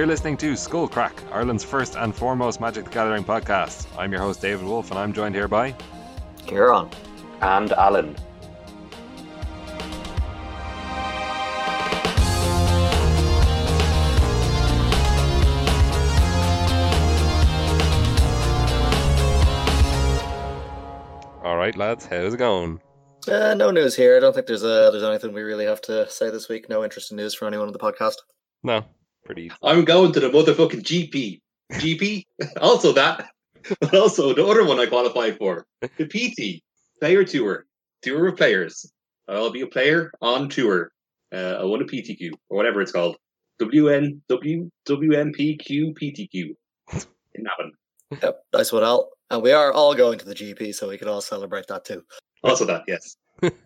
You're listening to Skull Crack, Ireland's first and foremost Magic the Gathering podcast. I'm your host, David Wolf, and I'm joined here by Kieran. And Alan. All right, lads, how's it going? Uh, no news here. I don't think there's uh, there's anything we really have to say this week. No interesting news for anyone on the podcast. No, pretty. I'm going to the motherfucking GP. GP, also that, but also the other one I qualified for, the PT Player Tour, Tour of Players. I'll be a player on tour. Uh, I won a PTQ or whatever it's called. WN W WMPQ PTQ in Navan. Yep, nice one, Al. And we are all going to the GP, so we can all celebrate that too. Also that, yes.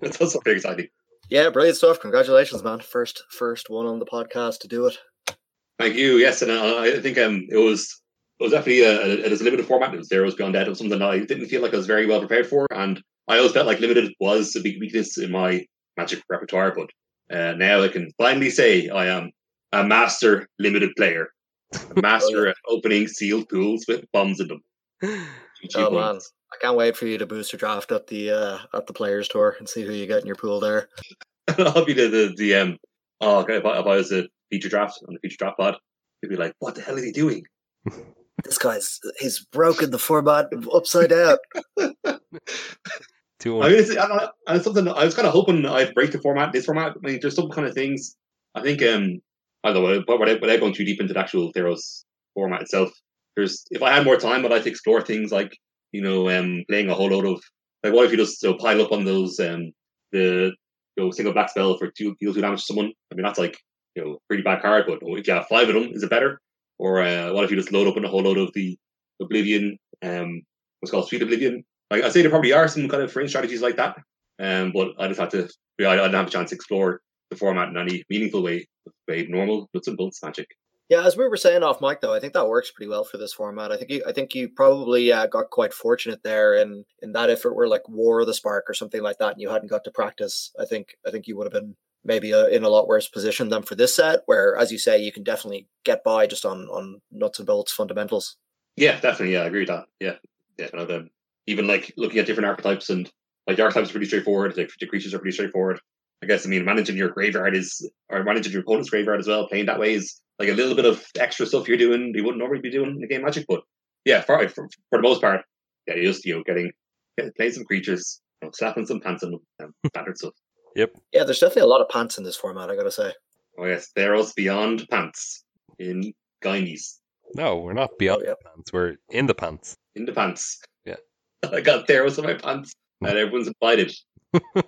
It's also very exciting. Yeah, brilliant stuff. Congratulations, man. First, first one on the podcast to do it. Thank you. Yes, and uh, I think um, it was it was definitely a, it was a limited format. It was Theros Beyond Death. It was something that I didn't feel like I was very well prepared for, and I always felt like limited was a big weakness in my Magic repertoire. But uh, now I can finally say I am a master limited player, a master at opening sealed pools with bombs in them. Oh man. I can't wait for you to booster draft at the uh, at the players tour and see who you get in your pool there. I'll be the the, the um. Oh, okay, if I, if I was a feature draft on the feature draft pod, he'd be like, "What the hell is he doing?" This guy's he's broken the format upside down. Two I mean, it's, and I- it's something I was kind of hoping I'd break the format. This format, I mean, there's some kind of things. I think, um, I don't know, but without, without going too deep into the actual Theros format itself, there's if I had more time, I'd like to explore things like you know, um, playing a whole load of like what if you just you know, pile up on those um the you know single black spell for two deal two damage to someone. I mean, that's like you know pretty bad card, but if you have five of them, is it better? Or uh, what if you just load up on a whole load of the Oblivion, um, what's called Sweet Oblivion? Like I say, there probably are some kind of fringe strategies like that, um, but I just had to. Yeah, I, didn't have a chance to explore the format in any meaningful way. Way normal nuts and bolts magic. Yeah, as we were saying off mic, though, I think that works pretty well for this format. I think you, I think you probably uh, got quite fortunate there, in in that if it were like War of the Spark or something like that, and you hadn't got to practice, I think I think you would have been maybe uh in a lot worse position than for this set, where, as you say, you can definitely get by just on on nuts and bolts fundamentals. Yeah, definitely. Yeah, I agree with that. Yeah, yeah. Kind um, even like looking at different archetypes and like the archetypes are pretty straightforward. Like the creatures are pretty straightforward. I guess I mean managing your graveyard is or managing your opponent's graveyard as well. Playing that way is like a little bit of extra stuff you're doing you wouldn't normally be doing in the game Magic. But yeah, for for, for the most part, yeah, you just you know getting, playing some creatures, you know, slapping some pants them, um, standard stuff. Yeah, there's definitely a lot of pants in this format. I gotta say. Oh yes, Theros beyond pants in Guineas No, we're not beyond Oh, yeah. pants. We're in the pants. in the pants. Yeah. I got Theros in my pants, and everyone's invited.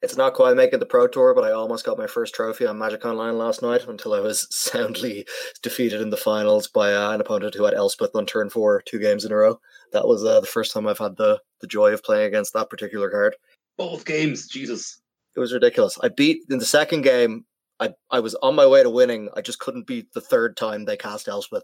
It's not quite making the pro tour, but I almost got my first trophy on Magic Online last night until I was soundly defeated in the finals by uh, an opponent who had Elspeth on turn four two games in a row. That was uh, the first time I've had the the joy of playing against that particular card. Both games, Jesus. It was ridiculous. I beat in the second game. I I was on my way to winning. I just couldn't beat the third time they cast Elspeth.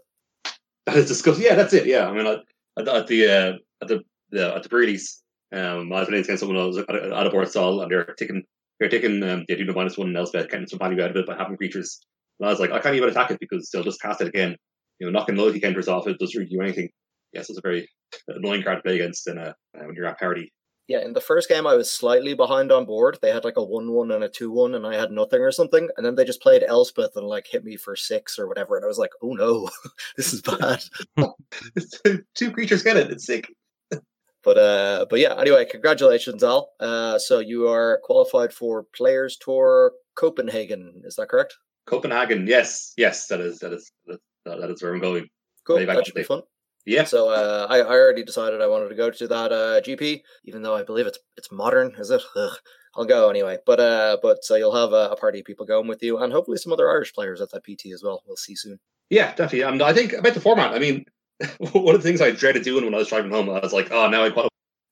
That is disgusting. Yeah, that's it. Yeah, I mean, at, at, the- at the uh, at the the at the Breedys, um, I was playing against someone else at, a- at a board stall, and they're taking they're taking um, they do the minus one and Elspeth, getting some value out of it by having creatures. And I was like, I can't even attack it because they'll just cast it again. You know, knocking loyalty counters off it doesn't really do anything. Yes, it's a very annoying card to play against in a, uh, when you're at parity. Yeah, in the first game I was slightly behind on board. They had like a one one and a two one, and I had nothing or something. And then they just played Elspeth and like hit me for six or whatever. And I was like, oh no, this is bad. Two creatures get it. It's sick. But uh, but yeah. Anyway, congratulations, Al. Uh, so you are qualified for Players Tour Copenhagen. Is that correct? Copenhagen. Yes, yes, that is that is that, that is where I'm going. Cool. That should be fun. Yeah, So uh, I, I already decided I wanted to go to that uh, GP, even though I believe it's it's modern. Is it? Ugh. I'll go anyway. But uh, but so you'll have a, a party of people going with you, and hopefully some other Irish players at that PT as well. We'll see soon. Yeah, definitely. And I think about the format. I mean, one of the things I dreaded doing when I was driving home, I was like, oh, now I,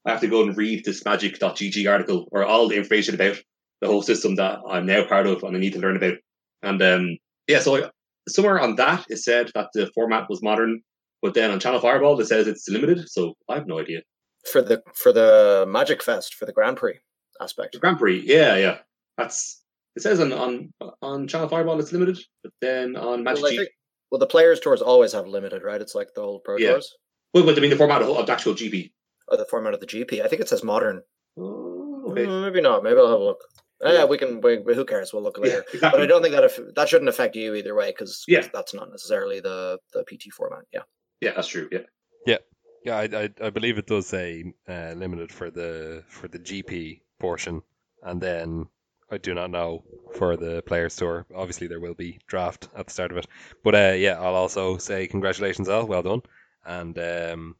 I have to go and read this magic.gg article or all the information about the whole system that I'm now part of and I need to learn about. And um, yeah, so I, somewhere on that it said that the format was modern, but then on Channel Fireball it says it's limited. So I have no idea. for the for the Magic Fest for the Grand Prix aspect. The Grand Prix, yeah, yeah. That's it says on on on Channel Fireball it's limited, but then on Magic Well, I G- think, Well, the players tours always have limited, right? It's like the old pro Yeah. tours Well, but I mean the format of, of the actual GP. or the format of the GP. I think it says modern. Oh, okay. Mm, maybe not. Maybe I'll have a look. Uh, Yeah. we can. We, who cares? We'll look Yeah, later. exactly. But I don't think that if, that shouldn't affect you either way because Yeah. that's not necessarily the the PT format. Yeah. Yeah, that's true. Yeah. Yeah, I, I, I believe it does say uh, limited for the for the GP portion, and then I do not know for the Players Tour. Obviously, there will be draft at the start of it, but uh, yeah, I'll also say congratulations, Al. Well done. And um,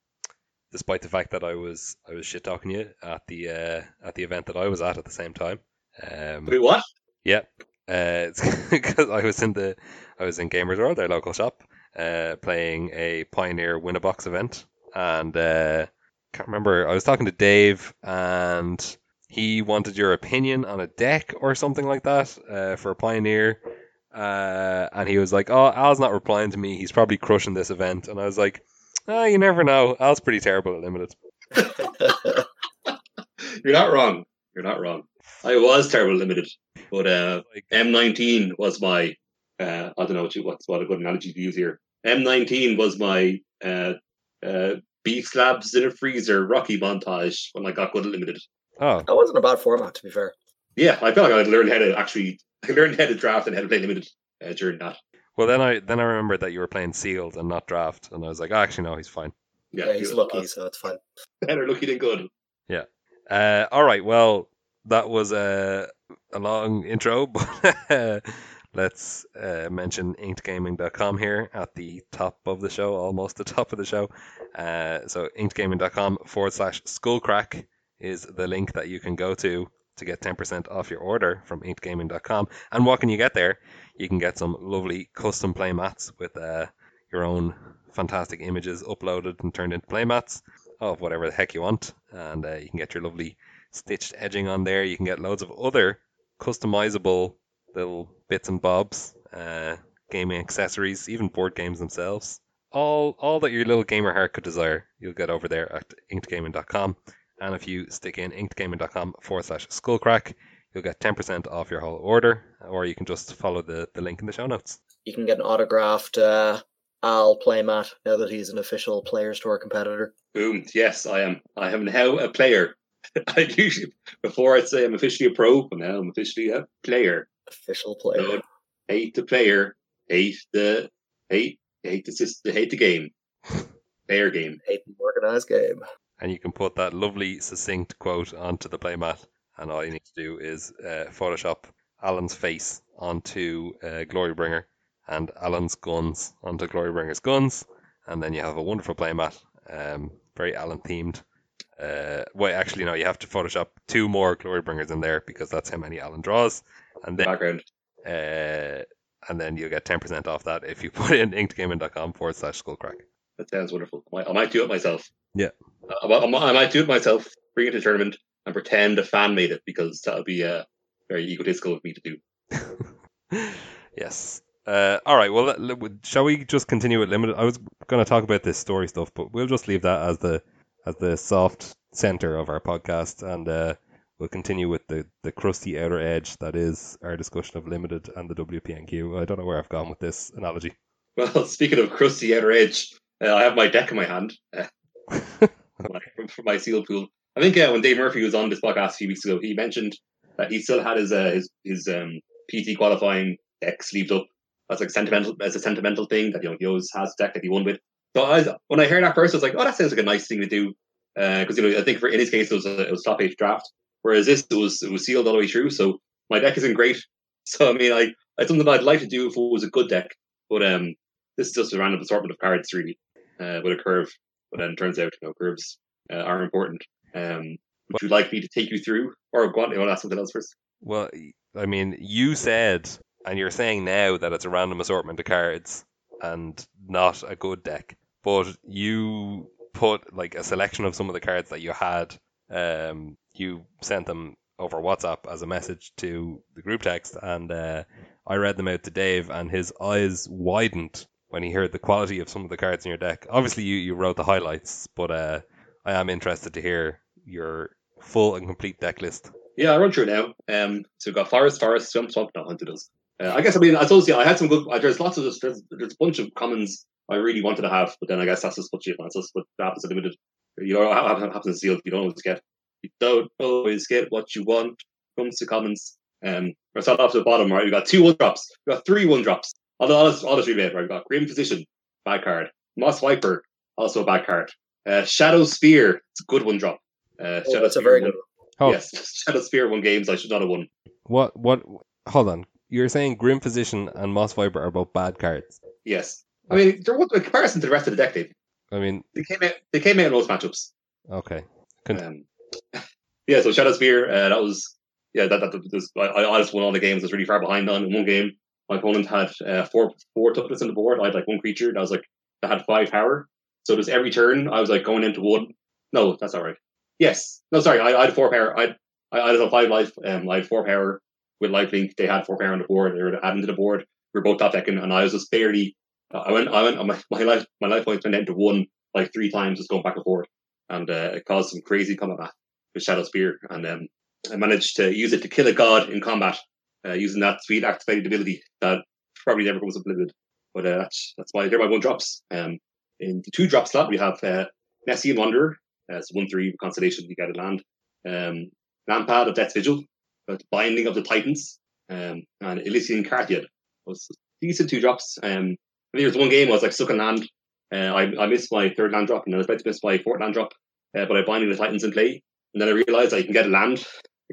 despite the fact that I was I was shit talking you at the uh, at the event that I was at at the same time, um, Wait, what? yeah, uh, because I was in the I was in Gamers World, their local shop, uh, playing a Pioneer win a box event, and uh, can't remember. I was talking to Dave, and he wanted your opinion on a deck or something like that uh, for a Pioneer. Uh, and he was like, "Oh, Al's not replying to me. He's probably crushing this event." And I was like, "Oh, you never know. Al's pretty terrible at limited." You're not wrong. You're not wrong. I was terrible limited, but uh, Like, M19 was my. Uh, I don't know what, you, what's what a good analogy to use here. M19 was my uh, uh, beef slabs in a freezer Rocky montage when I got good at limited. oh, that wasn't a bad format, to be fair. Yeah, I felt like I learned how to actually I learned how to draft and how to play limited uh, during that. well then I then I remembered that you were playing sealed and not draft, and I was like, oh, "Actually, no, he's fine." Yeah, Yeah, he's it lucky, so it's fine. Better lucky than good. Yeah. Uh, all right. Well, that was a, a long intro, but let's uh, mention inkedgaming.com here at the top of the show, almost the top of the show. Uh, so inkedgaming.com forward slash skullcrack is the link that you can go to to get 10% off your order from inkedgaming.com. And what can you get there? You can get some lovely custom play mats with uh, your own fantastic images uploaded and turned into play mats of whatever the heck you want, and uh, you can get your lovely stitched edging on there. You can get loads of other customizable little bits and bobs, uh, gaming accessories, even board games themselves. All all that your little gamer heart could desire, you'll get over there at inkedgaming.com. And if you stick in inkedgaming.com forward slash skullcrack, you'll get 10% off your whole order, or you can just follow the, the link in the show notes. You can get an autographed uh, Al playmat now that he's an official Players Tour competitor. Boom. Yes, I am. I am now a player. I usually before I'd say I'm officially a pro, but now I'm officially a player. Official player. No, hate the player, hate the hate hate the system, hate the game. Player game. Hate the organized game. and you can put that lovely succinct quote onto the playmat and all you need to do is uh, photoshop alan's face onto uh, glorybringer and alan's guns onto glorybringer's guns and then you have a wonderful playmat um, very alan themed uh, wait actually no you have to photoshop two more glorybringers in there because that's how many alan draws and then Background. uh, and then you'll get 10% off that if you put in inkedgaming.com forward slash skullcrack That sounds wonderful. I might, I might do it myself. Yeah. Uh, I, might- I might do it myself. Bring it to the tournament and pretend a fan made it because that would be uh, very egotistical of me to do. yes. Uh, all right. Well, shall we just continue with limited? I was going to talk about this story stuff, but we'll just leave that as the as the soft center of our podcast, and uh, we'll continue with the the crusty outer edge that is our discussion of limited and the WPNQ. I don't know where I've gone with this analogy. Well, speaking of crusty outer edge, uh, I have my deck in my hand uh, my, for my seal pool. I think uh, when Dave Murphy was on this podcast a few weeks ago, he mentioned that he still had his uh, his, his um, PT qualifying deck sleeved up. That's like sentimental as a sentimental thing that you know he always has deck that he won with. So I, when I heard that first, I was like, oh, that sounds like a nice thing to do. Because you know, I think for in his case it was a, it was top eight draft, whereas this it was it was sealed all the way through. So my deck isn't great. So I mean, I it's something I'd like to do if it was a good deck, but um, this is just a random assortment of cards really uh, with a curve. But then it turns out you know curves uh, are important. Um, would you like me to take you through, or go on, you want to ask something else first? Well, I mean, you said, and you're saying now that it's a random assortment of cards and not a good deck, but you put like a selection of some of the cards that you had. Um, you sent them over WhatsApp as a message to the group text, and uh, I read them out to Dave, and his eyes widened when he heard the quality of some of the cards in your deck. Obviously, you, you wrote the highlights, but uh, I am interested to hear your full and complete deck list. Yeah, I'll run through now. Um, so we've got Forest, Forest, Swamp, Swamp, no, Hunted us. Uh, I guess I mean I told you I had some good. Uh, there's lots of there's, there's a bunch of commons I really wanted to have, but then I guess that's just what you that's just what happens limited. You know, happens in sealed. You don't always get you don't always get what you want. Comes to commons. Um, I start off to the bottom, right? We got two one drops. We got three one drops. All the all the, all the three made, right? We got Grim Physician, bad card. Moss Viper, also a bad card. Uh, Shadow Spear, it's a good one drop. Uh, Oh, Shadow that's a very won- good one. Oh, Yes, Shadow Spear won games I should not have won. what what? Hold on. You're saying Grim Physician and Moss Viper are both bad cards. Yes, I mean they're in comparison to the rest of the deck. They I mean, they came out they came out in most matchups. okay. Con- Um, yeah, so Shadow Spear, uh, that was yeah that that, that was, I, I just won all the games. I was really far behind on in one game. My opponent had uh, four four toughness on the board. I had like one creature that was like that had five power. So just every turn I was like going into one. No, that's all right. Yes, no, sorry, I, I had four power. I I, I had five life. Um, I had four power with lifelink. They had four power on the board. They were adding to the board. We were both top decking, and I was just barely. I went. I went. My, my life. My life points went down to one like three times, just going back and forth, and uh, it caused some crazy combat Shadow Spear, and um, I managed to use it to kill a god in combat uh, using that sweet activated ability that probably never comes up limited. But uh, that's that's why my one drops. Um, in the two drop slot we have uh, Nessian Wanderer, uh, one three constellation. You get a land. Um, Lampad of Death's Vigil, Binding of the Titans, um, and Elysian Cartiad. Was decent two drops. Um, I think there was one game I was like stuck on land. Uh, I, I missed my third land drop, and I was about to miss my fourth land drop, uh, but I binding the Titans in play, and then I realized I can get land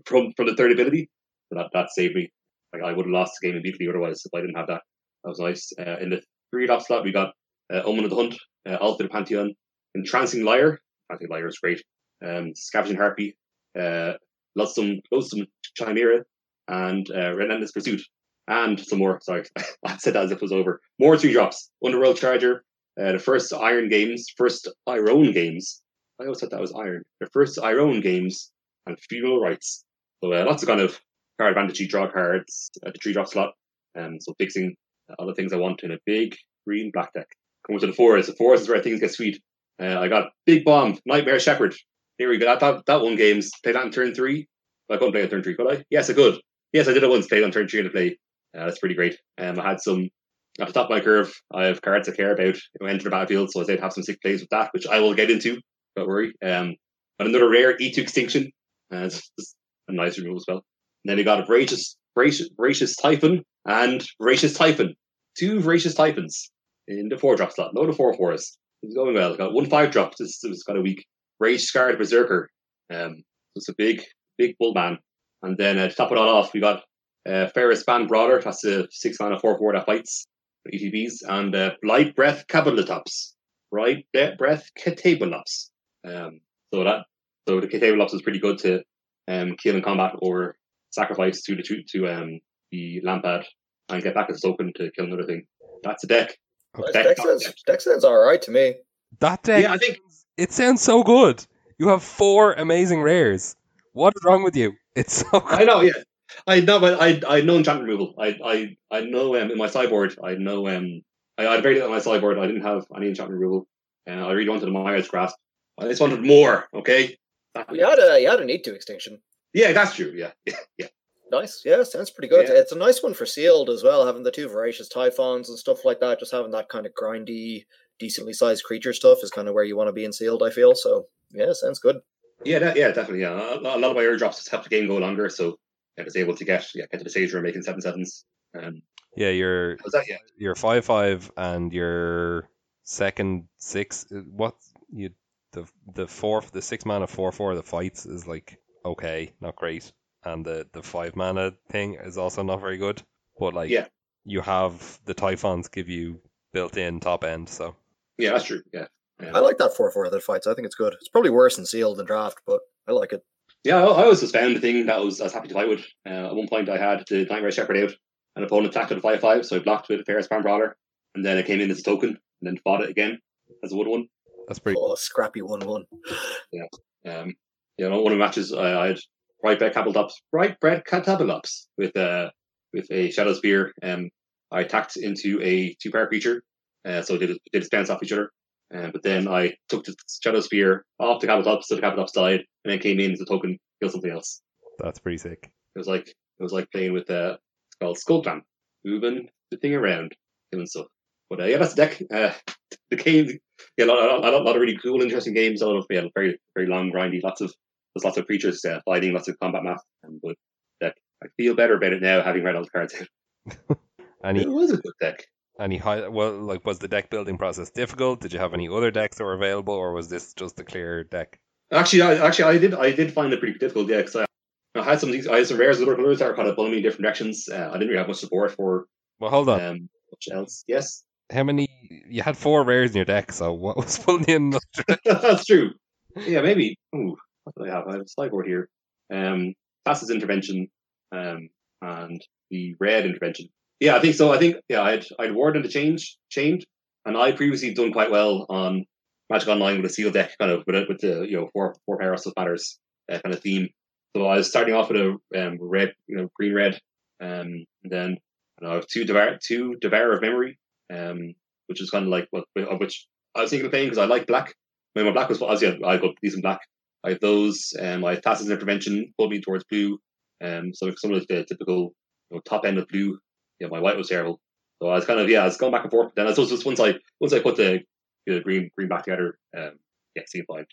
from from the third ability. So that that saved me. Like I would have lost the game immediately otherwise if I didn't have that. That was nice. Uh, in the three drop slot, we got uh, Omen of the Hunt, uh, Altar of the Pantheon, Entrancing Lyre. Think Lyre is great. Um, Scavenging Harpy, uh, Loathsome, Loathsome Chimera, and uh, Relentless Pursuit, and some more. Sorry, I said that as if it was over. More three drops. Underworld Charger, uh, the first Iron Games, first Iron Games. I always thought that was Iron. The first Iron Games and Funeral Rites. So uh, lots of kind of card advantage, draw cards at the three drop slot. Um, so fixing all the things I want in a big green black deck. Coming to the forest. The forest is where things get sweet. Uh, I got Big Bomb, Nightmare Shepherd. Here we go. That, that, that one games. Played that on turn three. I couldn't play on turn three, could I? Yes, I could. Yes, I did it once. Played on turn three to play. Uh, that's pretty great. Um, I had some at the top of my curve. I have cards I care about who enter the battlefield, so I did have some sick plays with that, which I will get into. Don't worry. Um, but another rare Eat to Extinction. Uh, a nice removal as well. And then we got a Voracious, Voracious, Voracious Typhon and Voracious Typhon. Two Voracious Typhons in the four drop slot. No, the four fours. It's going well. Got one five drop. This was kind of weak. Rage Scarred Berserker. Um, it's a big, big bull man. And then uh, to top it all off, we got uh, Pheres-Band Brawler. That's a six mana four four that fights for ETBs. And uh, Blightbreath Catoblepas. Bright Bre- Breath Catoblepas. Um, so that so the Catoblepas is pretty good to um, kill in combat or sacrifice to the to, to um, the Lampad and get back as token to kill another thing. That's a deck. Nice. Deck- Deck sounds, deck sounds all right to me. that deck, Yeah, I think it sounds so good. You have four amazing rares. What is wrong with you? It's so good. I know, yeah. I know, but I I know enchantment removal. I I I know um, in my sideboard. I know um I, I had very little on my sideboard. I didn't have any enchantment removal, and I really wanted a Mire's Grasp. I just wanted more. Okay. You had a you had a need to extinction. Yeah, that's true. Yeah, yeah. Nice, yeah, sounds pretty good. Yeah. It's a nice one for sealed as well, having the two voracious typhons and stuff like that. Just having that kind of grindy, decently sized creature stuff is kind of where you want to be in sealed. I feel so. Yeah, sounds good. Yeah, that, yeah, definitely. Yeah, a, a lot of my airdrops just help the game go longer, so I was able to get yeah get to the stage where I'm making seven sevens. Um, Yeah, your was that yeah? your five five and your second six. uh, What you the the fourth the six mana four four the fights is like okay, not great, and the the five mana thing is also not very good. But like Yeah. you have the typhons give you built in top end, so Yeah, that's true. Yeah. Um, I like that four four of the fights. I think it's good. It's probably worse than sealed than draft, but I like it. Yeah, I, I always just found the thing that I was, I was happy to fight with. Uh, at one point, I had the Nightmare Shepherd out. An opponent attacked with a 5 5, so I blocked with a Pheres-Band Brawler. And then it came in as a token, and then fought it again as a 1 1. That's pretty. Oh, scrappy one one. Yeah, um, you know, one of the matches, I, I had Blightbreath Catoblepas, Bright Bread Catabaltops with, uh, with a Shadow Spear. Um, I attacked into a two power creature, uh, so did, did its bounce off each other. Uh, but then I took the Shadow Spear off the Catoblepas, so the Catoblepas died, and then came in as a token, kill something else. That's pretty sick. It was like it was like playing with uh, it's called Skullclamp. moving the thing around, doing stuff. But uh, yeah, that's the deck. Uh, the game, yeah, a lot, a, lot, a lot of really cool, interesting games. A lot of yeah, very very long, grindy. Lots of there's lots of creatures uh, fighting, lots of combat math. And but deck, I feel better about it now, having read all the cards out. Any It was a good deck. any high well like was the deck building process difficult? Did you have any other decks that were available, or was this just the clear deck? Actually, I, actually, I did I did find it pretty difficult. Yeah, because I, I had some I had some rares with other colors that were kind of pulling me in different directions. Uh, I didn't really have much support for Well, hold on. um much else. Yes, How many? You had four rares in your deck, so what was pulling in? the- that's true. Yeah, maybe. Ooh, what do I have? I have a sideboard here. Um, Thassa's intervention, um, and the red intervention. Yeah, I think so. I think yeah, I'd I'd warden the change chained, and I previously done quite well on Magic Online with a seal deck, kind of with, a, with the you know four four power of matters uh, kind of theme. So I was starting off with a um, red, you know, green red, um, and then you know, I have two Devour, two Devour of Memory, um, which is kind of like what which I was thinking of playing because I like black. When my black was obviously I got decent black. I have those. Um, I have Thassa's intervention pulled me towards blue. Um, so some of the typical you know, top end of blue. Yeah, my white was terrible. So I was kind of yeah, I was going back and forth. Then I suppose just once I once I put the, the green green back together, um, yeah, seemed fine.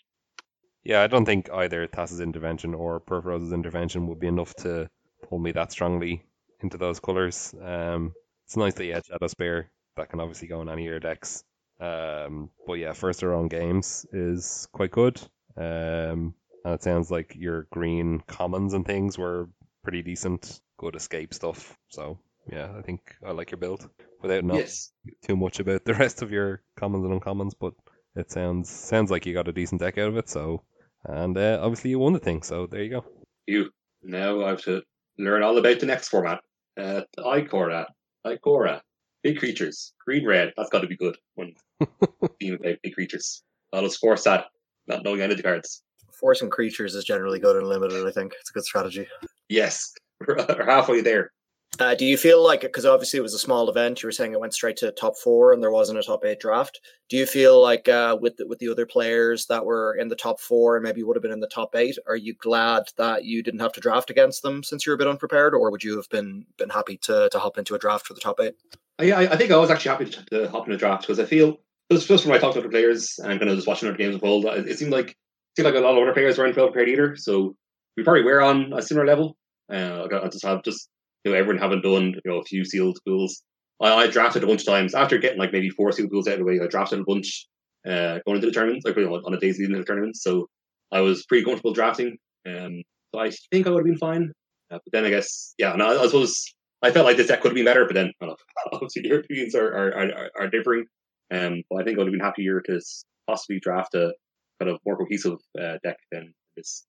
yeah, I don't think either Thassa's intervention or Purphoros's intervention would be enough to pull me that strongly into those colors. Um, it's nice that you had Shadow Spear. That can obviously go in any of your decks. Um, but yeah, first around games is quite good. Um, and it sounds like your green commons and things were pretty decent, good escape stuff. So yeah, I think I like your build without knowing Yes. too much about the rest of your commons and uncommons, but it sounds sounds like you got a decent deck out of it. So, and uh, obviously you won the thing. So there you go. You now I have to learn all about the next format. Uh, the Ikoria, Ikoria, big creatures, green red. That's got to be good when being about big creatures. I'll just force that, not knowing any of the cards. Forcing creatures is generally good and limited. I think it's a good strategy. Yes, we're halfway there. Uh, do you feel like because obviously it was a small event, you were saying it went straight to top four and there wasn't a top eight draft. Do you feel like uh, with the, with the other players that were in the top four and maybe would have been in the top eight, are you glad that you didn't have to draft against them since you were a bit unprepared, or would you have been been happy to to hop into a draft for the top eight? Yeah, I, think I was actually happy to, to hop in a draft because I feel just just when I talked to other players and kind of just watching other games unfold, it, it seemed like it seemed like a lot of other players weren't well prepared either. So we probably were on a similar level. Uh, I just have just you know everyone having done you know a few sealed pools. I, I drafted a bunch of times after getting like maybe four sealed pools out of the way. I drafted a bunch uh, going into the tournament, like you know, on a day's leading into the tournament. So I was pretty comfortable drafting. Um, so I think I would have been fine. Uh, but then I guess yeah, and I, I suppose I felt like this deck could have been better, but then well, obviously the Europeans are are, are, are differing. Um, but I think I would have been happier to possibly draft a kind of more cohesive uh, deck than this.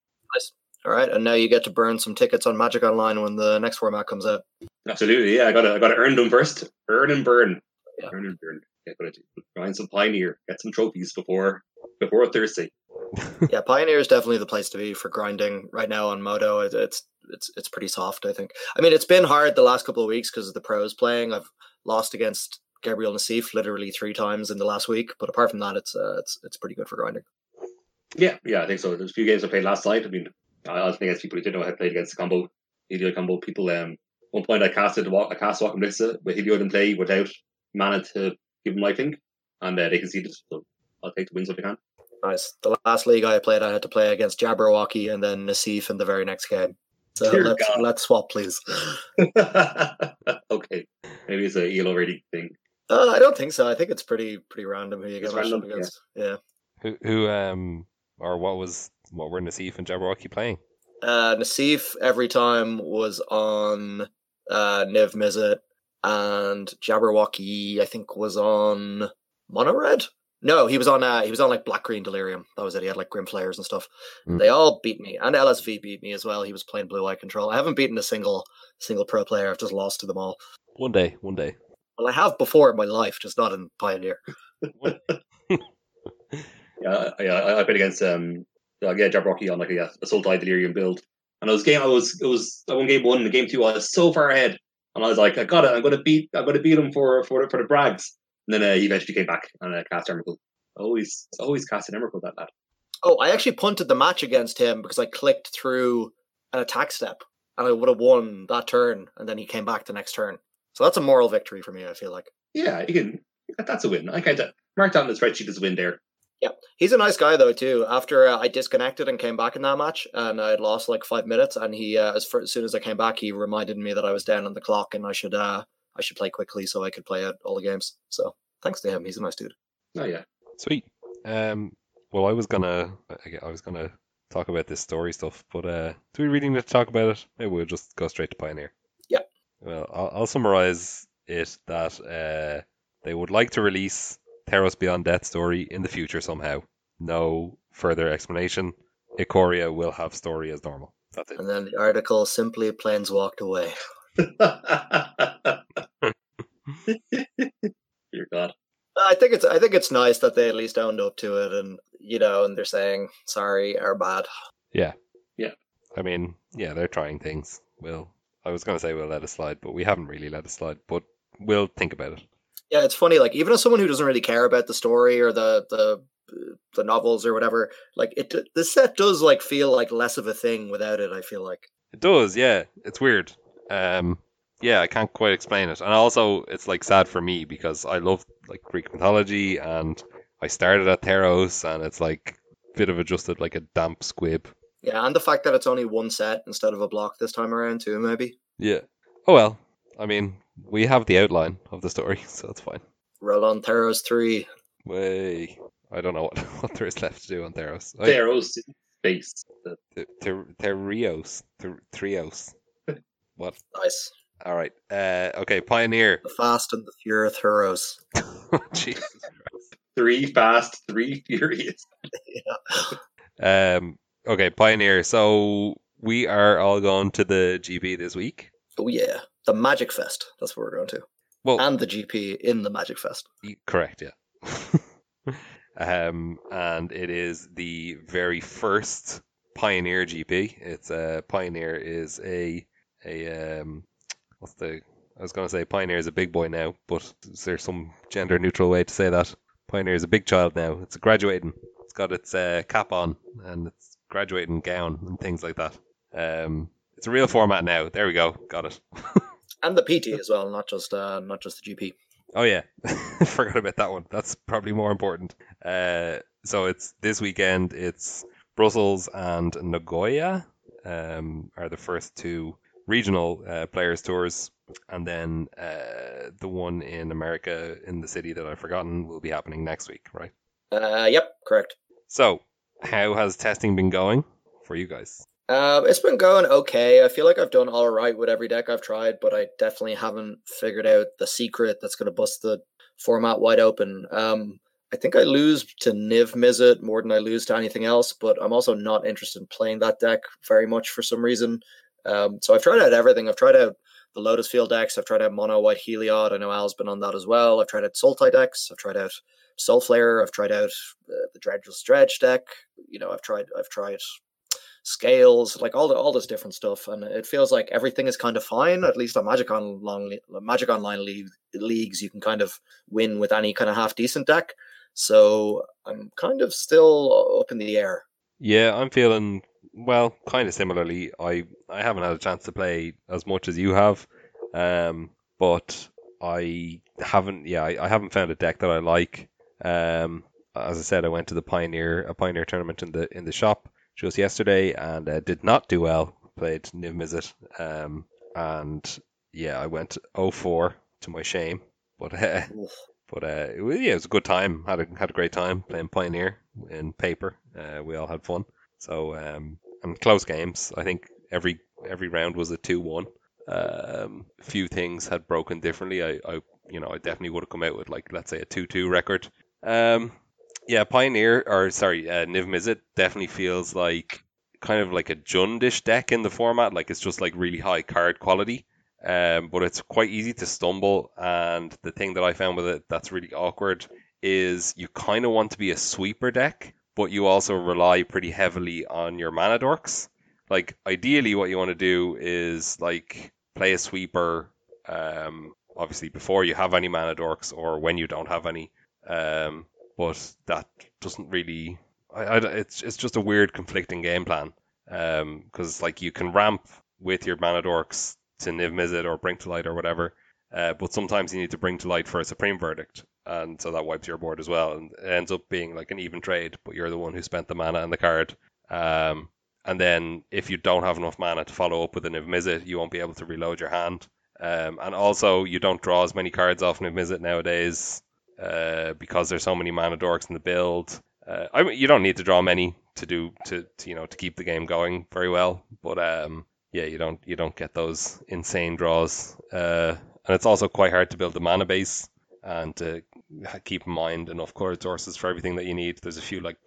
Nice. All right, and now you get to burn some tickets on Magic Online when the next format comes out. Absolutely, yeah. I gotta I gotta earn them first. Earn and burn. Yeah. Earn and burn. Yeah, gotta do- grind some pioneer, get some trophies before before Thursday. yeah, Pioneer is definitely the place to be for grinding right now on Moto. It, it's it's it's pretty soft, I think. I mean, it's been hard the last couple of weeks because of the pros playing. I've lost against Gabriel Nassif literally three times in the last week, but apart from that, it's uh, it's it's pretty good for grinding. Yeah, yeah, I think so. There's a few games I played last night. I mean, I was playing against people who didn't know how to play against the combo, Heliod combo. People, um, one point I casted a walk, I cast Walking Ballista with Heliod in play without mana to give them lifelink, and uh, they conceded. So I'll take the wins if I can. Nice. The last league I played, I had to play against Jabberwocky and then Nassif in the very next game. So Dear let's God. let's swap, please. okay, maybe it's a ELO rating thing. Uh, I don't think so. I think it's pretty pretty random who you get It's matched yeah. against. Yeah. Who, who, um, or what was what were Nassif and Jabberwocky playing? Uh, Nassif every time was on uh, Niv Mizzet, and Jabberwocky I think was on Mono Red. No, he was on uh, he was on like Black Green Delirium. That was it. He had like Grim Flayers and stuff. Mm. They all beat me, and LSV beat me as well. He was playing Blue Eye Control. I haven't beaten a single single pro player. I've just lost to them all. One day, one day. Well, I have before in my life, just not in Pioneer. Yeah, I, I, I played against um, uh, yeah, Jabberwocky on like a yeah, Sultai Delirium build, and it was game. I was it was I won game one, and game two I was so far ahead, and I was like, I got it. I'm gonna beat. I'm gonna beat him for for for the brags. And then uh, he eventually came back and uh, cast Emrakul. Always always cast casting Emrakul that lad. Oh, I actually punted the match against him because I clicked through an attack step, and I would have won that turn, and then he came back the next turn. So that's a moral victory for me. I feel like. Yeah, you can. That's a win. I kind of marked down the spreadsheet as a win there. Yeah, he's a nice guy though too. After uh, I disconnected and came back in that match, and I had lost like five minutes, and he uh, as, for, as soon as I came back, he reminded me that I was down on the clock and I should uh, I should play quickly so I could play out all the games. So thanks to him, he's a nice dude. Oh yeah, Sweet. Um, well, I was gonna, I I was gonna talk about this story stuff, but uh, do we really need to talk about it? Maybe we'll just go straight to Pioneer. Yeah. Well, I'll, I'll summarize it that uh, they would like to release Theros Beyond Death story in the future somehow. No further explanation. Ikoria will have story as normal. That's it. And then the article simply planes walked away. Dear God. I think it's I think it's nice that they at least owned up to it, and you know, and they're saying sorry, our bad. Yeah. Yeah. I mean, yeah, they're trying things. We'll. I was gonna say we'll let it slide, but we haven't really let it slide. But we'll think about it. Yeah, it's funny. Like even as someone who doesn't really care about the story or the the the novels or whatever, like it the set does like feel like less of a thing without it. I feel like. It does, yeah. It's weird. Um, yeah, I can't quite explain it. And also, it's like sad for me because I love like Greek mythology, and I started at Theros, and it's like a bit of adjusted like a damp squib. Yeah, and the fact that it's only one set instead of a block this time around too, maybe. Yeah. Oh well. I mean, we have the outline of the story, so it's fine. Roll on Theros three. Way. I don't know what, what there is left to do on Theros. I- Theros in space. The- Th- Ther- Therios. Trios. What? Nice. All right. Uh, okay, Pioneer. The Fast and the Furious Theros. Jesus Three fast, three furious. yeah. Um, okay, Pioneer. So we are all going to the GP this week. Oh yeah, the Magic Fest. That's what we're going to. Well, And the GP in the Magic Fest. correct, yeah. um, and it is the very first Pioneer GP. It's uh, Pioneer is a a um, what's the? I was going to say Pioneer is a big boy now, but is there some gender neutral way to say that? Pioneer is a big child now. It's graduating. It's got its uh, cap on and its graduating gown and things like that. Um, it's a real format now. There we go. Got it. And the PT as well, not just uh, not just the GP. Oh yeah, forgot about that one. That's probably more important. Uh, so it's this weekend. It's Brussels and Nagoya um, are the first two regional uh, players tours, and then uh, the one in America in the city that I've forgotten will be happening next week, right? Uh, yep, correct. So, how has testing been going for you guys? Um, it's been going okay. I feel like I've done all right with every deck I've tried, but I definitely haven't figured out the secret that's going to bust the format wide open. Um, I think I lose to Niv Mizzet more than I lose to anything else, but I'm also not interested in playing that deck very much for some reason. Um, so I've tried out everything. I've tried out the Lotus Field decks. I've tried out Mono White Heliod. I know Al's been on that as well. I've tried out Sultai decks. I've tried out Soulflare. I've tried out uh, the Dredgeless Dredge deck. You know, I've tried. I've tried scales, like all the all this different stuff, and it feels like everything is kind of fine. At least on Magic Online, Magic Online league, leagues, you can kind of win with any kind of half decent deck. So I'm kind of still up in the air. Yeah, I'm feeling well, kind of similarly. I I haven't had a chance to play as much as you have, um, but I haven't. Yeah, I, I haven't found a deck that I like. Um, as I said, I went to the Pioneer a Pioneer tournament in the in the shop just yesterday and uh, did not do well. Played Niv Mizzet, um, and yeah, I went 0-4 to my shame. But uh, but uh, it was, yeah, it was a good time. Had a had a great time playing Pioneer in paper. Uh, we all had fun. So um, and close games. I think every every round was a two one. Um, a few things had broken differently. I, I you know I definitely would have come out with like let's say a two two record. Um, yeah, Pioneer or sorry, uh, Niv Mizzet definitely feels like kind of like a Jundish deck in the format. Like it's just like really high card quality. Um, but it's quite easy to stumble. And the thing that I found with it that's really awkward is you kind of want to be a sweeper deck, but you also rely pretty heavily on your mana dorks. Like ideally, what you want to do is like play a sweeper, um, obviously before you have any mana dorks or when you don't have any. Um, but that doesn't really. I, I, it's it's just a weird conflicting game plan. Um, because like you can ramp with your mana dorks to Niv Mizzet or Bring to Light or whatever, Uh, but sometimes you need to bring to light for a supreme verdict, and so that wipes your board as well, and it ends up being like an even trade. But you're the one who spent the mana and the card. Um, and then if you don't have enough mana to follow up with a Niv-Mizzet, you won't be able to reload your hand. Um, and also, you don't draw as many cards off Niv-Mizzet nowadays uh, because there's so many mana dorks in the build. Uh, I you don't need to draw many to do to, to you know to keep the game going very well, but um, yeah, you don't you don't get those insane draws, uh, and it's also quite hard to build the mana base and to keep in mind enough card sources for everything that you need. There's a few like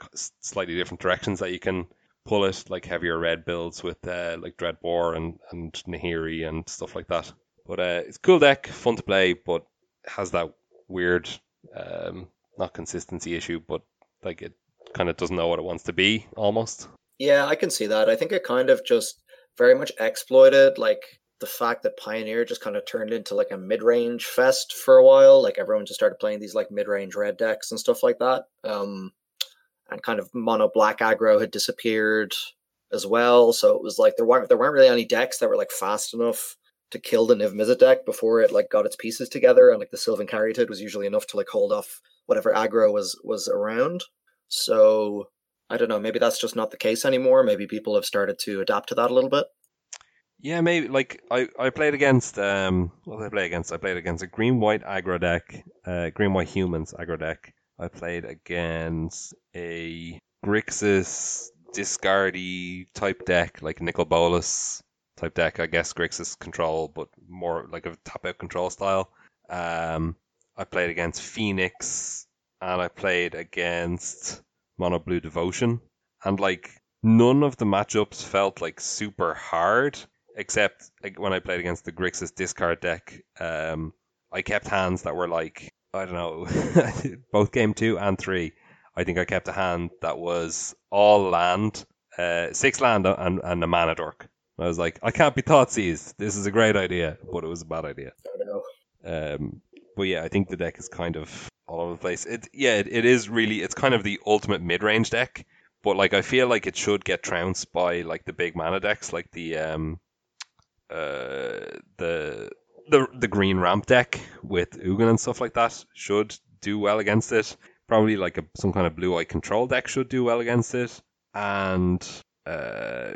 slightly different directions that you can pull it, like heavier red builds with uh, like Dreadbore and and Nahiri and stuff like that. But uh, it's cool deck, fun to play, but has that weird, um, not consistency issue, but like it kind of doesn't know what it wants to be almost. Yeah, I can see that. I think it kind of just very much exploited like the fact that Pioneer just kind of turned into like a mid-range fest for a while. Like everyone just started playing these like mid-range red decks and stuff like that. Um, and kind of mono black aggro had disappeared as well. So it was like there weren't there weren't really any decks that were like fast enough to kill the Niv Mizzet deck before it like got its pieces together, and like the Sylvan Caryatid was usually enough to like hold off whatever aggro was was around. So I don't know, maybe that's just not the case anymore. Maybe people have started to adapt to that a little bit. Yeah, maybe like I, I played against um what did I play against? I played against a green white aggro deck, uh green white humans aggro deck. I played against a Grixis discardy type deck, like Nicol Bolas type deck. I guess Grixis control, but more like a top out control style. Um, I played against Phoenix, and I played against Mono Blue Devotion, and like none of the matchups felt like super hard, except like when I played against the Grixis discard deck. Um, I kept hands that were like I don't know, both game two and three. I think I kept a hand that was all land, uh, six land and, and a mana dork. I was like, I can't be Thoughtseize. This is a great idea, but it was a bad idea. Um, but yeah, I think the deck is kind of all over the place. It yeah, it, it is really. It's kind of the ultimate mid range deck. But like, I feel like it should get trounced by like the big mana decks, like the um, uh, the the the green ramp deck with Ugin and stuff like that should do well against it. Probably like a some kind of blue eye control deck should do well against it. And uh,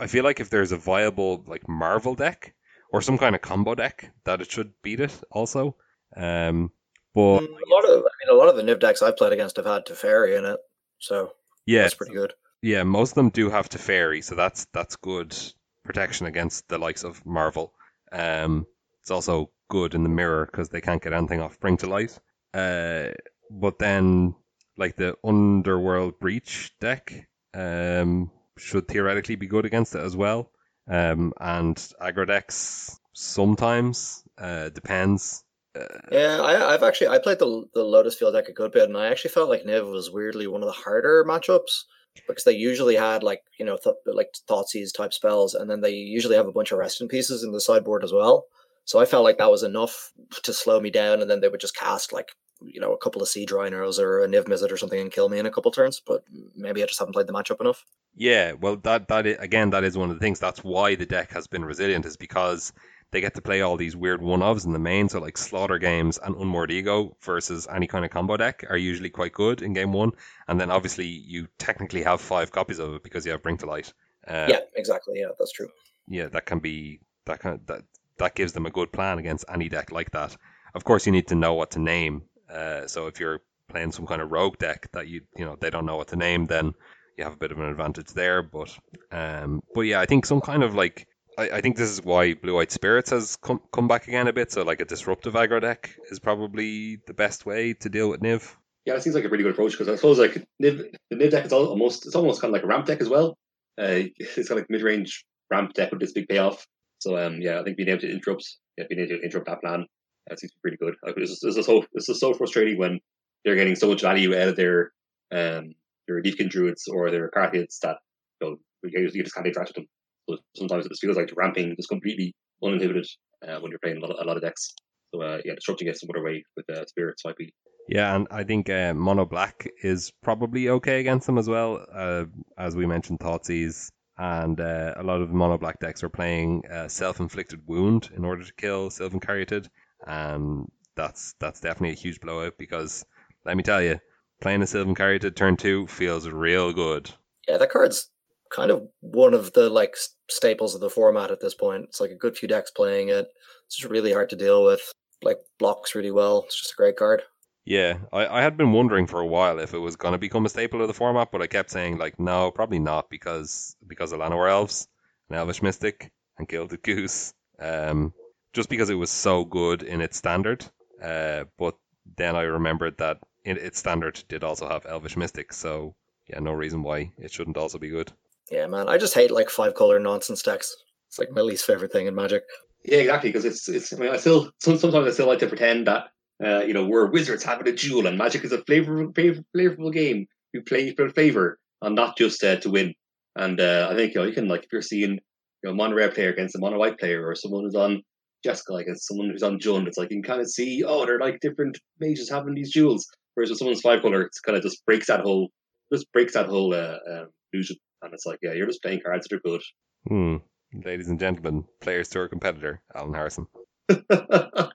I feel like if there's a viable like Marvel deck or some kind of combo deck, that it should beat it also. Um, but mm, a lot of I mean, a lot of the Niv decks I've played against have had Teferi in it, so yeah, that's pretty good. Yeah, most of them do have Teferi, so that's that's good protection against the likes of Marvel. Um, it's also good in the mirror because they can't get anything off Bring to Light. Uh, but then, like the Underworld Breach deck, um, should theoretically be good against it as well. Um, and aggro decks sometimes uh, depends. Uh, yeah, I, have actually I played the the Lotus Field deck a good bit, and I actually felt like Niv was weirdly one of the harder matchups because they usually had like you know th- like Thoughtseize type spells, and then they usually have a bunch of resting pieces in the sideboard as well. So I felt like that was enough to slow me down, and then they would just cast like you know a couple of Seed Rhinos or a Niv Mizzet or something and kill me in a couple turns. But maybe I just haven't played the matchup enough. Yeah, well, that that is, again, that is one of the things. That's why the deck has been resilient, is because they get to play all these weird one ofs in the main. So like Slaughter Games and Unmoored Ego versus any kind of combo deck are usually quite good in game one, and then obviously you technically have five copies of it because you have Bring to Light. Uh, yeah, exactly. Yeah, that's true. Yeah, that can be that kind of, that that gives them a good plan against any deck like that. Of course, you need to know what to name. Uh, so if you're playing some kind of rogue deck that you you know they don't know what to name, then you have a bit of an advantage there. But um, but yeah, I think some kind of like I, I think this is why Blue Eyed Spirits has come come back again a bit. So like a disruptive aggro deck is probably the best way to deal with Niv. Yeah, it seems like a pretty good approach because I suppose like Niv, the Niv deck is almost it's almost kind of like a ramp deck as well. Uh, it's kind of like mid range ramp deck with this big payoff. So um, yeah, I think being able to interrupt, yeah, being able to interrupt that plan, that seems pretty good. Like, this, is, so this is so frustrating when they're getting so much value out of their um their Deepkin druids or their Caryatids that you, know, you just can't interact with them. So sometimes it just feels like ramping just completely uninhibited uh, when you're playing a lot of, a lot of decks. So uh, yeah, disrupting it some other way with uh, spirits might be. Yeah, and I think uh, mono black is probably okay against them as well. Uh, as we mentioned, Thoughtseize and uh, a lot of mono black decks are playing uh, self inflicted wound in order to kill Sylvan Caryatid. And that's that's definitely a huge blowout because let me tell you, playing a Sylvan Caryatid turn two feels real good. Yeah, that card's kind of one of the like staples of the format at this point. It's like a good few decks playing it. It's just really hard to deal with. Like blocks really well. It's just a great card. Yeah, I, I had been wondering for a while if it was going to become a staple of the format, but I kept saying like, no, probably not because because of Llanowar Elves and Elvish Mystic and Gilded Goose, um, just because it was so good in its standard. Uh, but then I remembered that in its standard did also have Elvish Mystic, so yeah, no reason why it shouldn't also be good. Yeah, man, I just hate like five color nonsense decks. It's like my least favorite thing in Magic. Yeah, exactly. Because it's it's. I mean, I still sometimes I still like to pretend that uh, you know, we're wizards having a duel, and Magic is a flavorful, flavorful game. We play for flavor and not just uh, to win. And uh, I think you know you can like if you're seeing you know mono red player against a mono white player, or someone who's on Jeskai against someone who's on Jund, it's like you can kind of see oh they're like different mages having these jewels. Whereas with someone's five color, it's kind of just breaks that whole just breaks that whole uh, uh, illusion. And it's like yeah, you're just playing cards that are good. Hmm. Ladies and gentlemen, players to our competitor, Alan Harrison. I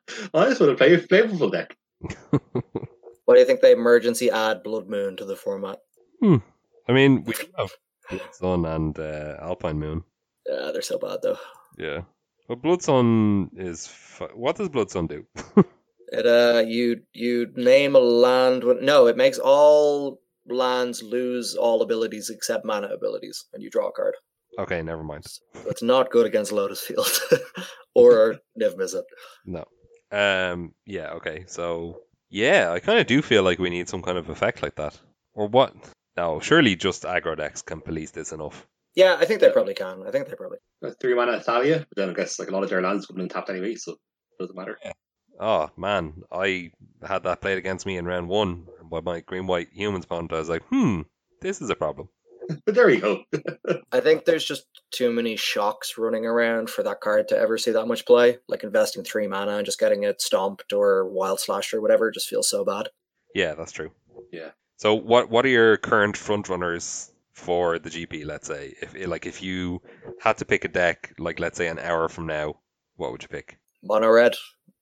just want to play a flavorful deck. what do you think they emergency add Blood Moon to the format? Hmm. I mean, we have Blood Sun and uh, Alpine Moon. Yeah, they're so bad though. Yeah, but Blood Sun is what does Blood Sun do? it uh, you you name a land. No, it makes all lands lose all abilities except mana abilities, and you draw a card. Okay, never mind. it's not good against Lotus Field or Niv Mizzet. No. Um. Yeah. Okay. So yeah, I kind of do feel like we need some kind of effect like that, or what? No, surely just aggro decks can police this enough. Yeah, I think they probably can. I think they probably. Three mana Thalia, but then I guess like a lot of their lands wouldn't have tapped anyway, so it doesn't matter. Yeah. Oh man, I had that played against me in round one by my green white humans opponent. I was like, hmm, this is a problem. but there you go. I think there's just too many shocks running around for that card to ever see that much play. Like investing three mana and just getting it stomped or wild slash or whatever just feels so bad. Yeah, that's true. Yeah. So what what are your current front runners for the GP? Let's say if like if you had to pick a deck, like let's say an hour from now, what would you pick? Mono red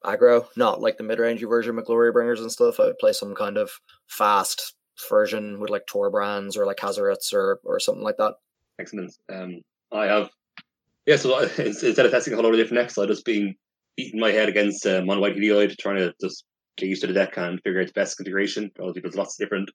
aggro, not like the mid range version of Glory Bringers and stuff. I would play some kind of fast version with like Torbrans or like Hazoret's or or something like that. Excellent. Um, I have yeah. So instead of testing a whole lot of different decks, I just been beating my head against uh, mono white Heliod, trying to just get used to the deck and figure out the best configuration. Obviously, there's lots of different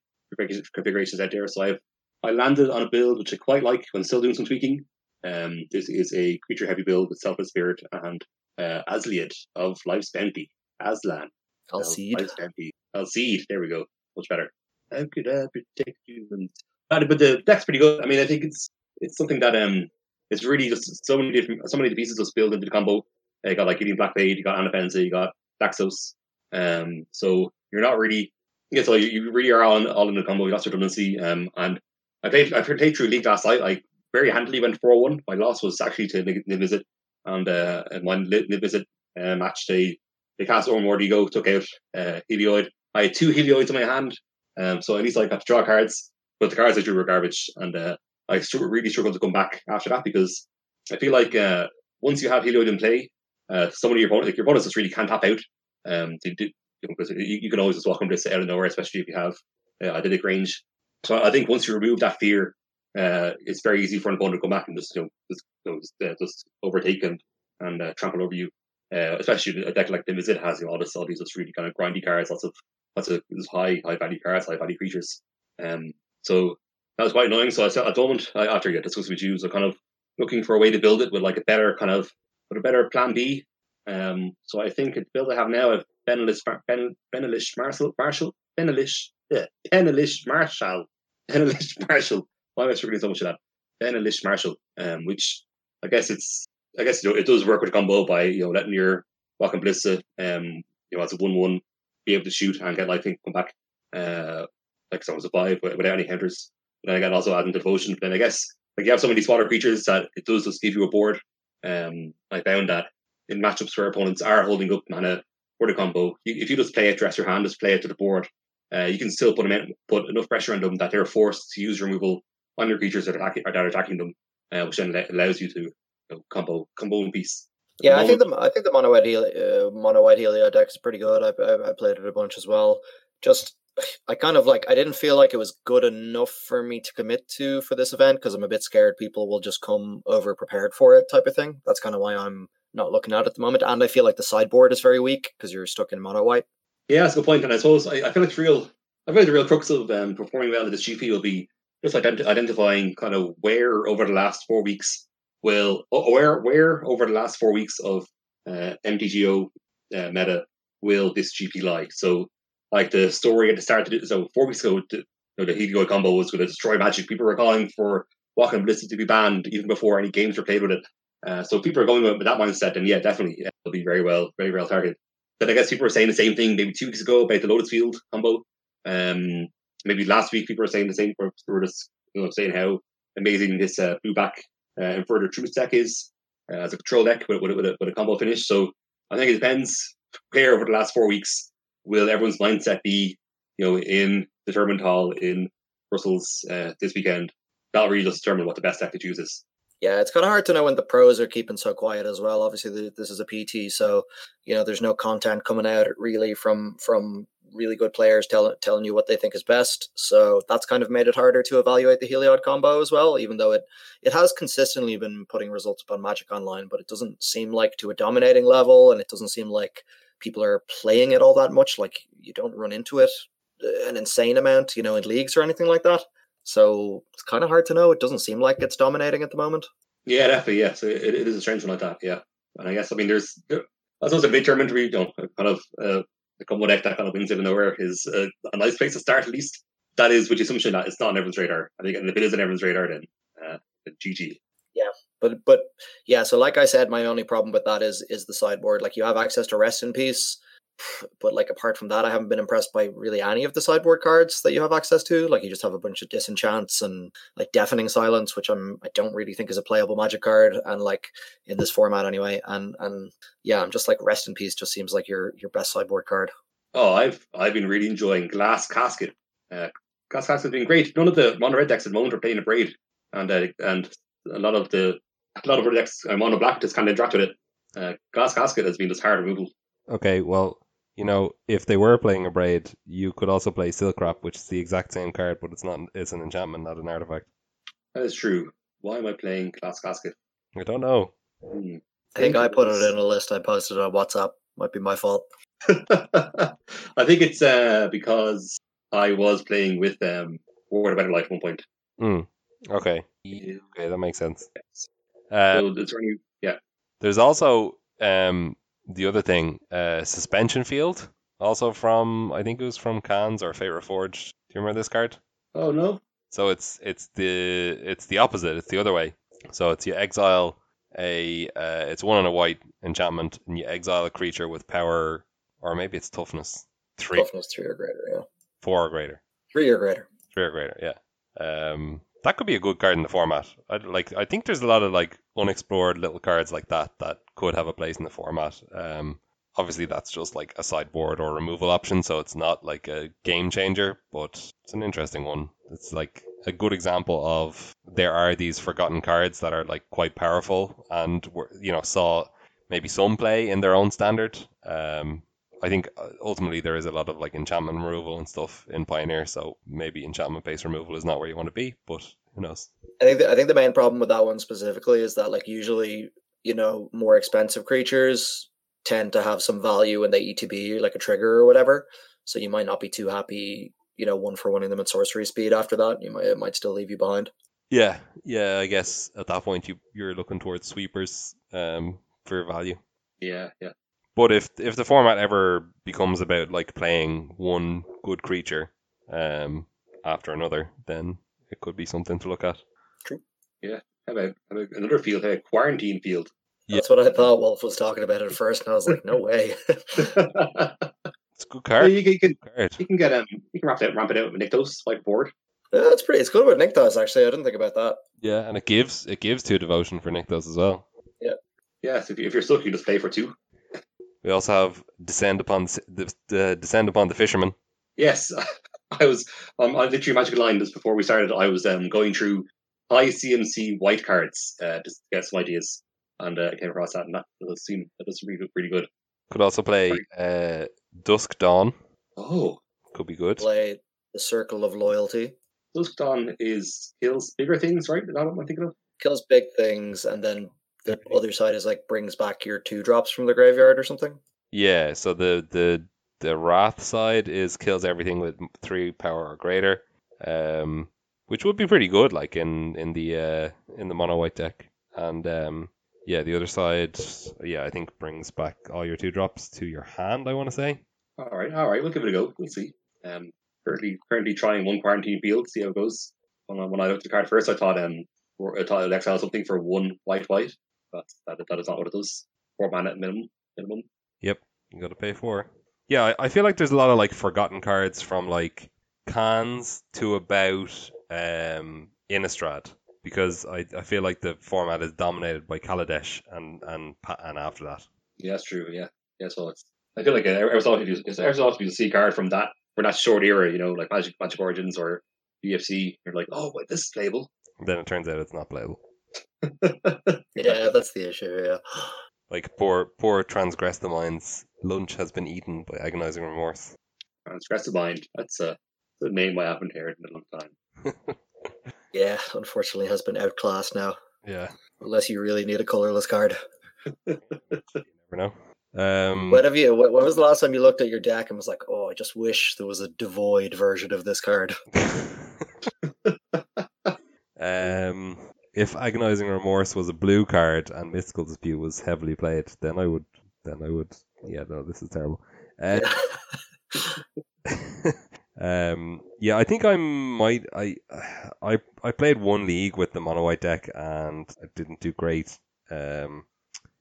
configurations out there. So I've I landed on a build which I quite like when still doing some tweaking. Um, this is a creature heavy build with Selfless Spirit and uh, Asliad of Life's Bounty. Aslan. Alseid. Life's Bounty. Alseid. There we go. Much better. How could I protect you? And, but the deck's pretty good. I mean, I think it's it's something that um it's really just so many different so many of the pieces just built into the combo. Uh, you got like Gideon Blackblade, you got Anafenza, you got Daxos. Um, so you're not really yeah, so you, you really are all in, all in the combo. You lost redundancy. Um, and I played I played through League last night. I very handily went four one. My loss was actually to Niv Mizzet, and uh, and one Niv Mizzet uh, match they they cast Ormord Ego, took out uh, Heliod. I had two Heliods in my hand, um, so at least I got to draw cards, but the cards I drew were garbage, and uh, I really struggled to come back after that because I feel like uh, once you have Heliod in play, uh, some of your opponents, like your opponents just really can't tap out. Um, they, they, you, you, can always just welcome this out of nowhere, especially if you have uh, Aedytic range. So I think once you remove that fear, uh, it's very easy for an opponent to come back and just you know just, you know, just, uh, just overtake and and uh, trample over you. Uh, especially a deck like the Mizzet has you know, all this all these just really kind of grindy cards, lots of lots of high high value cards, high value creatures. Um, so that was quite annoying. So I said at the moment I, after you discussed with you, so kind of looking for a way to build it with like a better kind of with a better plan B. Um, so I think the build I have now of Benalish ben, Benalish Marshal Marshal Benalish yeah, Benalish Marshal Benalish Marshal. Why am I struggling so much of that? Benalish Marshal, um, which I guess it's I guess you know, it does work with combo by you know letting your Walking Ballista um you know as a one one be able to shoot and get life come back uh like someone survive without any counters. But then again also adding devotion. But then I guess like you have so many smaller creatures that it does just give you a board. Um I found that in matchups where opponents are holding up mana for the combo, you, if you just play it, dress your hand, just play it to the board, uh, you can still put them in, put enough pressure on them that they're forced to use removal on your creatures that are attacking, that are attacking them, uh, which then allows you to you know, combo combo in peace. Yeah, I think the I think the mono white Heliod, uh, mono white Heliod deck is pretty good. I, I, I played it a bunch as well. Just I kind of like I didn't feel like it was good enough for me to commit to for this event because I'm a bit scared people will just come over prepared for it type of thing. That's kind of why I'm not looking at it at the moment. And I feel like the sideboard is very weak because you're stuck in mono white. Yeah, that's a good point. And I suppose I, I feel like it's real. I feel like the real crux of um, performing well in this GP will be just ident- identifying kind of where over the last four weeks will where where over the last four weeks of uh, MTGO uh, meta will this GP lie. So like the story at the start. So four weeks ago, the, you know, the combo was going to destroy Magic. People were calling for Walking Ballista to be banned even before any games were played with it. Uh, so people are going with that mindset, and yeah, definitely yeah, it'll be very well, very well targeted. But I guess people were saying the same thing maybe two weeks ago about the Lotus Field combo. Um, maybe last week people were saying the same. We were just you know saying how amazing this uh, blue back uh, Inverter of Truth deck is uh, as a control deck with, with, with, a, with a combo finish. So I think it depends clear over the last four weeks will everyone's mindset be, you know, in the tournament hall in Brussels uh, this weekend? That'll really determine what the best deck to choose is. Yeah, it's kind of hard to know when the pros are keeping so quiet as well. Obviously, this is a PT, so you know there's no content coming out really from from really good players telling telling you what they think is best. So that's kind of made it harder to evaluate the Heliod combo as well. Even though it it has consistently been putting results up on Magic Online, but it doesn't seem like to a dominating level, and it doesn't seem like people are playing it all that much. Like you don't run into it uh, an insane amount, you know, in leagues or anything like that. So it's kind of hard to know. It doesn't seem like it's dominating at the moment. Yeah, definitely. Yeah, so it, it is a strange one like that. Yeah, and I guess I mean there's that's also a big tournament where you know kind of uh, the combo deck that kind of wins even nowhere is uh, a nice place to start at least. That is with the assumption that it's not on everyone's radar. I think and if it is on everyone's radar, then uh, GG. Yeah, but but yeah, so like I said, my only problem with that is is the sideboard. Like you have access to rest in peace, but like apart from that, I haven't been impressed by really any of the sideboard cards that you have access to. Like you just have a bunch of disenchants and like deafening silence, which I'm I don't really think is a playable magic card, and like in this format anyway. And and yeah, I'm just like rest in peace. Just seems like your your best sideboard card. Oh, I've I've been really enjoying Glass Casket. Uh, Glass Casket has been great. None of the mono red decks at the moment are playing Abrade, and uh, and a lot of the a lot of our decks I'm on a black just kind of interact with it. Uh, Glass Casket has been just hard removal. Okay, well, you know, if they were playing Abrade, you could also play Silk Wrap, which is the exact same card, but it's not. It's an enchantment, not an artifact. That is true. Why am I playing Glass Casket? I don't know. Hmm. I think I put it in a list I posted on WhatsApp. Might be my fault. I think it's uh, because I was playing with um, War of Better Life at one point. Hmm. Okay. Okay, that makes sense. Uh, Uh, so it's only yeah. there's also um, the other thing, uh, suspension field, also from I think it was from Khans or Fate Reforged. Do you remember this card? Oh no. So it's it's the it's the opposite. It's the other way. So it's you exile a uh, it's one on a white enchantment, and you exile a creature with power, or maybe it's toughness three, Toughness three or greater. Yeah, four or greater, three or greater. three or greater. Yeah. Um, that could be a good card in the format. I like. I think there's a lot of like unexplored little cards like that that could have a place in the format. Um, obviously that's just like a sideboard or removal option, so it's not like a game changer, but it's an interesting one. It's like a good example of there are these forgotten cards that are like quite powerful and were you know saw maybe some play in their own standard. Um, I think uh, ultimately there is a lot of like enchantment removal and stuff in Pioneer, so maybe enchantment based removal is not where you want to be, but who knows? I think the, I think the main problem with that one specifically is that like usually you know more expensive creatures tend to have some value in the ETB like a trigger or whatever. So you might not be too happy, you know, one for winning them at sorcery speed after that. You might it might still leave you behind. Yeah, yeah. I guess at that point you you're looking towards sweepers um, for value. Yeah, yeah. But if if the format ever becomes about like playing one good creature um, after another, then it could be something to look at. True. How about, how about another field? A quarantine field. Yeah. That's what I thought Wolf was talking about at first, and I was like, no way. It's a good card. you, can, you can Good card. you can get um you can ramp it ramp it out with Nykthos like board. Yeah, it's pretty. It's good with Nykthos actually. I didn't think about that. Yeah, and it gives it gives two devotion for Nykthos as well. Yeah, so if, you, if you're stuck, you just pay for two. We also have descend upon the, the, the descend upon the fisherman. Yes, I was um, on Victory Magic Line just before we started. I was um, going through high CMC white cards uh, just to get some ideas. and uh, I came across that, and that does seem that does really pretty good. Could also play uh, Dusk Dawn. Oh, Could be good. Play the Circle of Loyalty. Dusk Dawn is kills bigger things, right? Is that what I'm thinking of? Kills big things, and then the other side is like brings back your two drops from the graveyard or something. Yeah. So the the the Wrath side is kills everything with three power or greater, um, which would be pretty good, like in in the uh, in the mono white deck. And um, yeah, the other side, yeah, I think brings back all your two drops to your hand. I want to say. All right, all right, we'll give it a go. We'll see. Um, currently, currently trying one quarantine field, see how it goes. When I, when I looked at the card first, I thought um, I thought it would exile something for one white white, but that that is not what it does. Four mana at minimum. Minimum. Yep, you got to pay for. Yeah, I, I feel like there's a lot of like forgotten cards from like Khans to about um Innistrad because I, I feel like the format is dominated by Kaladesh and and pa- and after that. Yeah, that's true. Yeah, yeah. So it's I feel like uh, every so often you every so often you see a card from that from that short era, you know, like Magic Magic Origins or BFZ. You're like, oh, wait, this is playable. Then it turns out it's not playable. Yeah, that's the issue. Yeah. Like poor poor transgress the minds. Lunch has been eaten by agonizing remorse. Transgress the mind. That's a, the name I haven't heard in a long time. Yeah, unfortunately has been outclassed now. Yeah, Unless you really need a colorless card. you never know. Um, When have you? When when was the last time you looked at your deck and was like, "Oh, I just wish there was a devoid version of this card"? um, if agonizing remorse was a blue card and mystical dispute was heavily played, then I would. Then I would. Yeah, no, this is terrible. Uh, um, yeah, I think I might. I I I played one league with the mono white deck and I didn't do great. Um,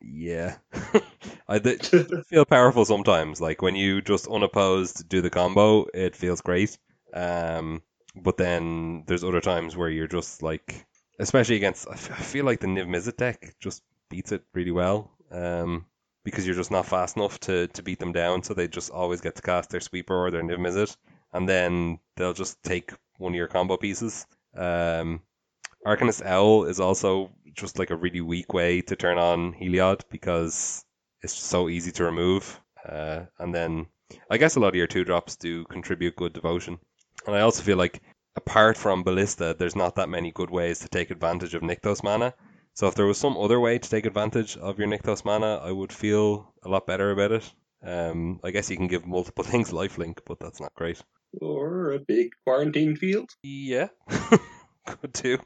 yeah, I did feel powerful sometimes. Like when you just unopposed do the combo, it feels great. Um, but then there's other times where you're just like, especially against. I f- I feel like the Niv Mizzet deck just beats it really well. Um, because you're just not fast enough to, to beat them down, so they just always get to cast their sweeper or their Niv Mizzet, and then they'll just take one of your combo pieces. Um, Arcanist Owl is also just like a really weak way to turn on Heliod because it's so easy to remove. Uh, and then I guess a lot of your two drops do contribute good devotion. And I also feel like apart from Ballista, there's not that many good ways to take advantage of Nykthos mana. So if there was some other way to take advantage of your Nykthos mana, I would feel a lot better about it. Um, I guess you can give multiple things lifelink, but that's not great. or a big quarantine field. Yeah, could do.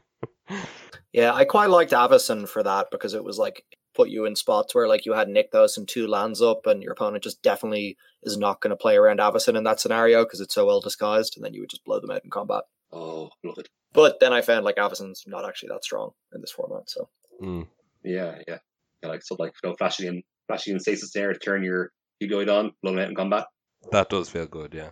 Yeah, I quite liked Avison for that because it was like put you in spots where like you had Nykthos and two lands up, and your opponent just definitely is not going to play around Avison in that scenario because it's so well disguised, and then you would just blow them out in combat. Oh, love it. But then I found like Avison's not actually that strong in this format, so Mm. Yeah, yeah. yeah like so, like you know, flashing in, flashing in stasis there to turn your Heliod on, blowing it out in combat. That does feel good, yeah.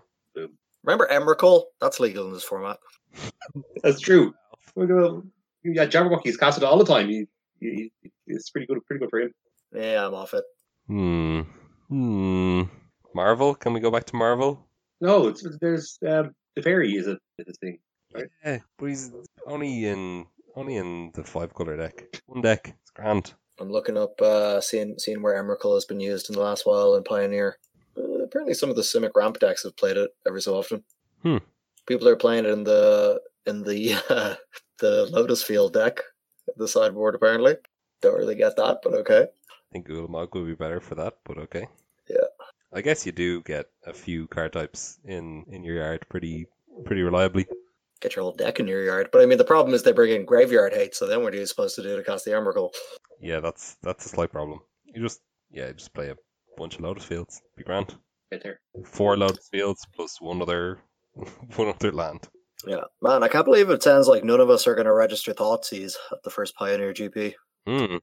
remember Emrakul? That's legal in this format. That's true. We're gonna, yeah, Jabberwocky's casted all the time. He, he, he- it's pretty good, pretty good for him. Yeah, I'm off it. Hmm. Hmm. Marvel? Can we go back to Marvel? No, it's there's um, the fairy is a is a thing. Yeah, but he's only in only in the five color deck. One deck. It's grand. I'm looking up, uh, seeing seeing where Emrakul has been used in the last while in Pioneer. Uh, apparently, some of the Simic ramp decks have played it every so often. Hmm. People are playing it in the in the uh, the Lotus Field deck, the sideboard. Apparently, don't really get that, but okay. I think Ulamog would be better for that, but okay. Yeah. I guess you do get a few card types in in your yard pretty pretty reliably. Get your whole deck in your yard. But I mean, the problem is they bring in graveyard hate. So then, what are you supposed to do to cast the Emrakul? Yeah, that's that's a slight problem. You just yeah, just play a bunch of Lotus Fields. Be grand. Right there. Four Lotus Fields plus one other one other land. Yeah, man, I can't believe it sounds like none of us are going to register Thoughtseize at the first Pioneer GP. Hmm.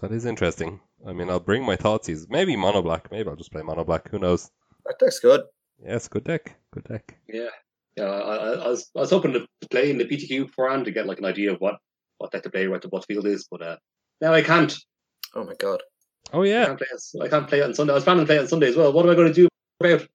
That is interesting. I mean, I'll bring my Thoughtseize. Maybe Mono Black. Maybe I'll just play Mono Black. Who knows? That deck's good. Yeah, it's a good deck. Good deck. Yeah, yeah. I, I, I was I was hoping to play in the PTQ beforehand to get like an idea of what what deck to play, what the what field is, but uh, now I can't. Oh my god. Oh yeah, I can't play. it- I can't play it on Sunday. I was planning to play it on Sunday as well. What am I going to do about?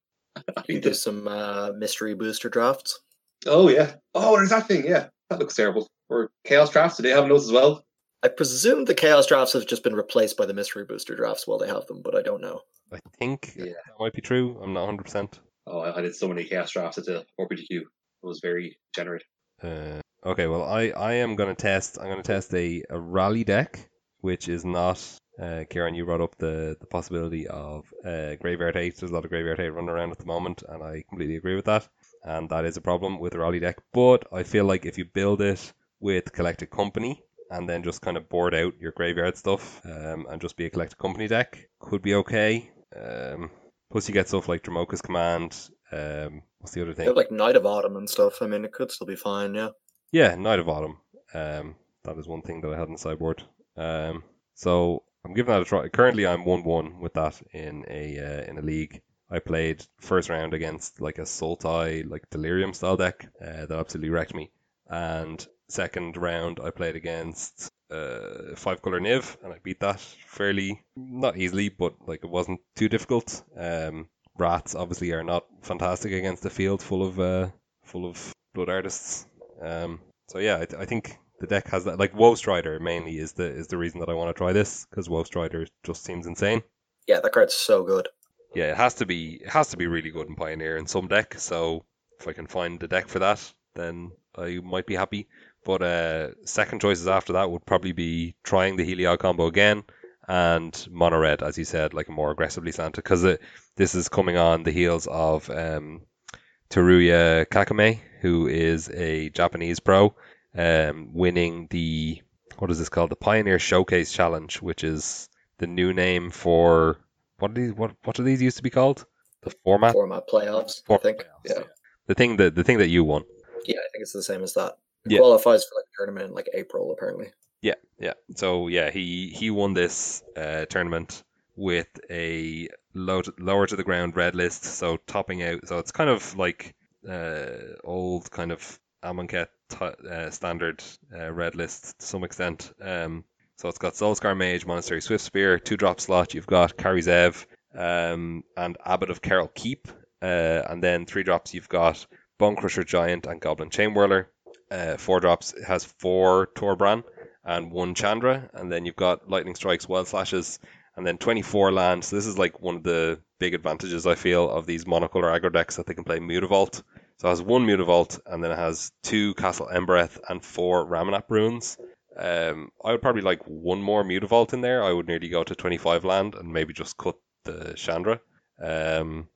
I You need do to- some uh, mystery booster drafts. Oh yeah. Oh, there's that thing. Yeah, that looks terrible. Or chaos drafts. Do they have those as well? I presume the chaos drafts have just been replaced by the mystery booster drafts while they have them, but I don't know. I think Yeah. that might be true. I'm not 100. percent Oh, I, did so many chaos drafts at the 4PGQ. It was very generous. Uh, okay, well, I, I am going to test. I'm going to test a, a rally deck, which is not. Uh, Kieran, you brought up the, the possibility of uh, Graveyard Hate. There's a lot of Graveyard Hate running around at the moment, and I completely agree with that. And that is a problem with the rally deck. But I feel like if you build it with Collected Company and then just kind of board out your graveyard stuff um, and just be a Collected Company deck, could be okay. Um, plus, you get stuff like Dromoka's Command. Um, what's the other thing? like Knight of Autumn and stuff. I mean, it could still be fine. Yeah. Yeah, Knight of Autumn. Um, that is one thing that I had in the sideboard. Um, so I'm giving that a try. Currently, I'm one one with that in a uh, in a league. I played first round against like a Sultai like Delirium style deck uh, that absolutely wrecked me, and second round I played against uh, five color Niv and I beat that fairly not easily, but like it wasn't too difficult. Um, rats obviously are not fantastic against a field full of uh, full of blood artists. Um, so yeah, I, I think the deck has that. Like Woe Strider mainly is the is the reason that I want to try this because Woe Strider just seems insane. Yeah, that card's so good. Yeah, it has to be it has to be really good in Pioneer in some deck. So if I can find the deck for that, then I might be happy. But uh, second choices after that would probably be trying the Heliod combo again and mono red, as you said, like a more aggressively slanted because this is coming on the heels of um, Teruya Kakumae, who is a Japanese pro, um, winning the what is this called? The Pioneer Showcase Challenge, which is the new name for what do these what what do these used to be called? The format. Format playoffs, I think. playoffs, Yeah. The thing that the thing that you won. Yeah, I think it's the same as that. It Yeah. qualifies for like a tournament in like April, apparently. Yeah, yeah. So yeah, he he won this uh, tournament with a low to, lower to the ground red list, so topping out. So it's kind of like uh, old kind of Amonkhet t- uh, standard uh, red list to some extent. Um, so it's got Soulscar Mage, Monastery Swift Spear, two drop slot. You've got Kari Zev um, and Abbot of Keral Keep, uh, and then three drops. You've got Bone Crusher Giant and Goblin Chain Whirler. Uh, four drops has four Torbran and one Chandra, and then you've got Lightning Strikes, Wild Slashes, and then 24 land. So this is like one of the big advantages I feel of these monocolor aggro decks that they can play Mutavault. So it has one Mutavault, and then it has two Castle Embereth and four Ramunap Ruins. Um, I would probably like one more Mutavault in there. I would nearly go to 25 land and maybe just cut the Chandra. Um,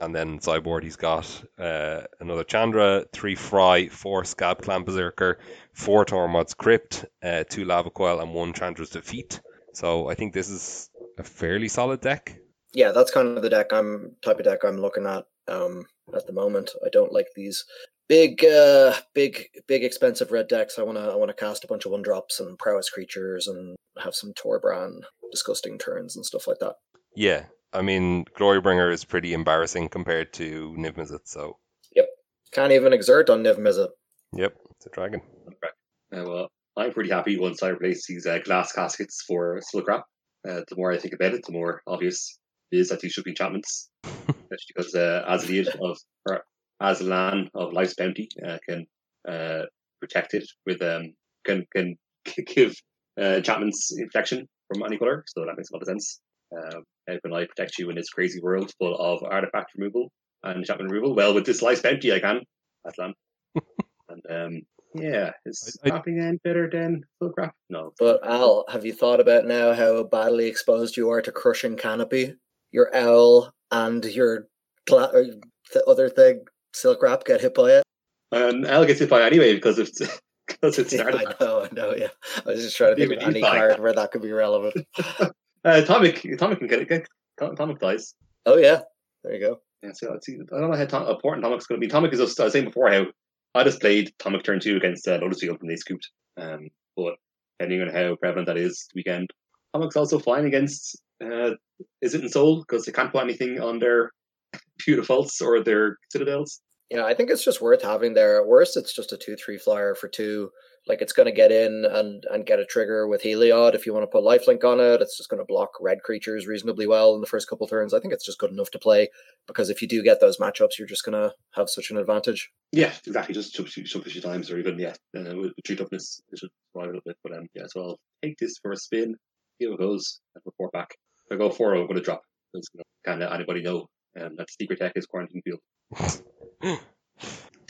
and then sideboard he's got uh, another Chandra, three Fry, four Scab Clan Berserker, four Tormod's Crypt, uh, two Lava Coil, and one Chandra's Defeat. So I think this is a fairly solid deck. Yeah, that's kind of the deck I'm type of deck I'm looking at um at the moment. I don't like these big uh big big expensive red decks. I wanna I wanna cast a bunch of one drops and prowess creatures and have some Torbran disgusting turns and stuff like that. Yeah, I mean Glorybringer is pretty embarrassing compared to Niv Mizzet. So Yep. Can't even exert on Niv Mizzet. yep, it's a dragon. Uh, well, I'm pretty happy once I replace these uh, glass caskets for Silk Wrap. Uh, the more I think about it, the more obvious it is that these should be enchantments. Especially because uh, Azalead of or Azalan of Life's Bounty uh, can uh, protect it with um can can give uh, enchantments in protection from any color, so that makes a lot of sense. Um, how can I protect you in this crazy world full of artifact removal and enchantment removal? Well, with this life Bounty, I can. Aslan. and um, yeah, is I- I- Scrapping end better than Silk Wrap? No. But Al, have you thought about now how badly exposed you are to crushing canopy? Your owl and your cla- or the other thing, silk wrap, get hit by it. And Al gets hit by anyway because it's because it Yeah, started. I know, I know. Yeah, I was just trying to think of any he's like- card where that could be relevant. Uh, Atomic, Atomic can get it. Atomic dies. Oh yeah, there you go. Yeah, so let's see. I don't know how Tom, important Atomic's going to be. Atomic is just, I was saying before how I just played Atomic turn two against uh, Lotus Field and they scooped. Um, but depending on how prevalent that is this weekend, Atomic's also fine against uh, Is it in Soul because they can't put anything on their Beautifults or their Citadels. Yeah, I think it's just worth having there. At worst, it's just a two-three flyer for two. Like it's going to get in and and get a trigger with Heliod if you want to put lifelink on it. It's just going to block red creatures reasonably well in the first couple turns. I think it's just good enough to play because if you do get those matchups, you're just going to have such an advantage. Yeah, exactly. Just jump, jump a few times, or even yeah, uh, with three toughness, it should survive a little bit. But um, yeah, so I'll take this for a spin. See how it goes. And report back. If I go four, I'm going to drop. Because you know, can't anybody know um, that secret tech is quarantine field.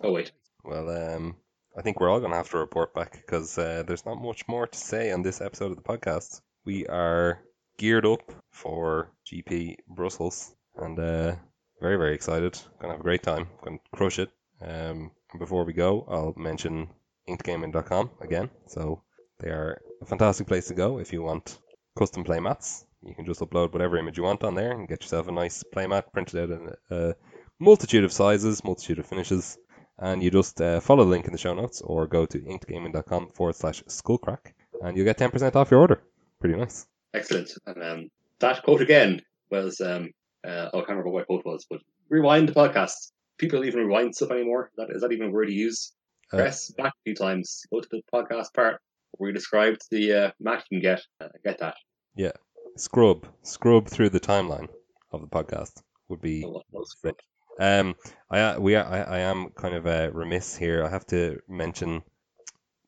oh wait. Well, um, I think we're all going to have to report back because uh, there's not much more to say on this episode of the podcast. We are geared up for GP Brussels and uh, very, very excited. Going to have a great time. Going to crush it. Um, before we go, I'll mention inkedgaming.com again. So they are a fantastic place to go if you want custom play mats. You can just upload whatever image you want on there and get yourself a nice playmat printed out in a multitude of sizes, multitude of finishes. And you just uh, follow the link in the show notes or go to inkedgaming.com forward slash skullcrack and you'll get 10% off your order. Pretty nice. Excellent. And um, that quote again was um, uh, oh, I can't remember what quote was, but rewind the podcast. People even rewind stuff anymore. That is that even a word to use? Uh, Press back a few times. Go to the podcast part where we described the uh, match you can get. Uh, get that. Yeah. Scrub. Scrub through the timeline of the podcast would be Oh, what was Right. Um, I uh, we I, I am kind of uh, remiss here. I have to mention,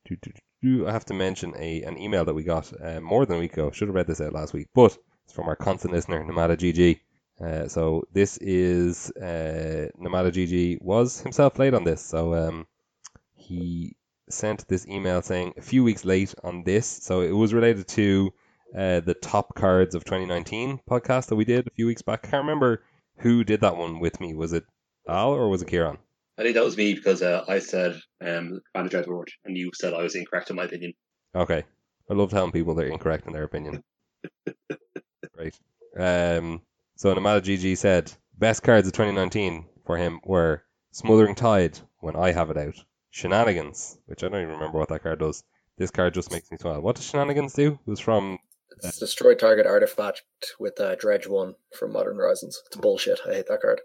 I have to mention a an email that we got uh, more than a week ago. Should have read this out last week, but it's from our constant listener, Nomada GG. Uh, so this is uh, Nomada GG was himself late on this, so um, he sent this email saying a few weeks late on this. So it was related to uh, the top cards of 2019 podcast that we did a few weeks back. I can't remember who did that one with me. Was it Al or was it Kieran? I think that was me because uh, I said um, Commander Dreadword, and you said I was incorrect in my opinion. Okay. I love telling people they're incorrect in their opinion. Great. Um, so Nomada GG said best cards of 2019 for him were Smothering Tide when I have it out, Shenanigans, which I don't even remember what that card does. This card just makes me smile. What does Shenanigans do? It was from It's destroy target artifact with uh, Dredge one from Modern Horizons. It's bullshit. I hate that card.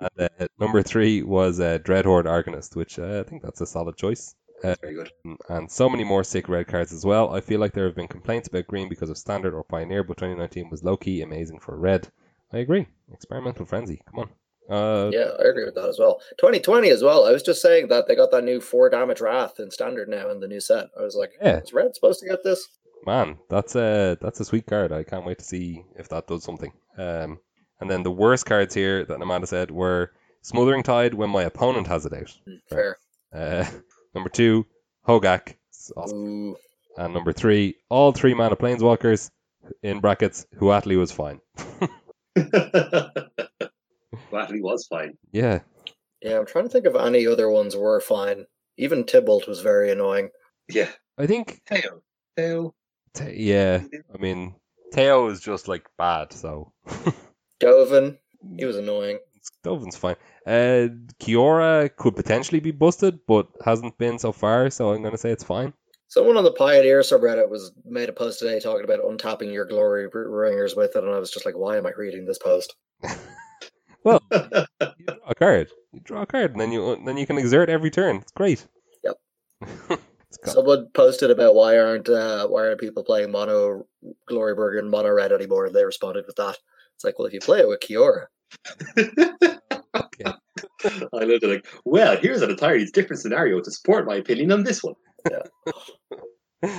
and, uh, number three was uh, Dreadhorde Arcanist, which uh, I think that's a solid choice. Uh, Very good. and so many more sick red cards as well. I feel like there have been complaints about green because of standard or pioneer, but 2019 was low key amazing for red. I agree. Experimental frenzy. Come on. Uh, Yeah, I agree with that as well. 2020 as well. I was just saying that they got that new four damage wrath in standard now in the new set. I was like, Yeah. is red supposed to get this? man, that's a that's a sweet card. I can't wait to see if that does something. Um, and then the worst cards here that Amanda said were Smothering Tide when my opponent has it out. Hmm, Fair. Uh, number two, Hogak. Awesome. Ooh. And number three, all three mana planeswalkers in brackets. Huatli was fine. well, actually, was fine. yeah, Yeah, I'm trying to think if any other ones were fine. Even Tibalt was very annoying. Yeah. I think. Teyo. Teyo. Te- yeah, I mean, Teyo is just like bad. So Dovin, he was annoying. Dovin's fine. Uh, Kiora could potentially be busted, but hasn't been so far. So I'm gonna say it's fine. Someone on the Pioneer subreddit was made a post today talking about untapping your Glorybringers with it, and I was just like, why am I reading this post? Well, you draw a card. You draw a card, and then you then you can exert every turn. It's great. Yep. it's Someone posted about why aren't uh, why aren't people playing mono glory burger and mono red anymore, and they responded with that. It's like, well, if you play it with Kiora, okay. I looked at like, well, here's an entirely different scenario to support my opinion on this one. Yeah.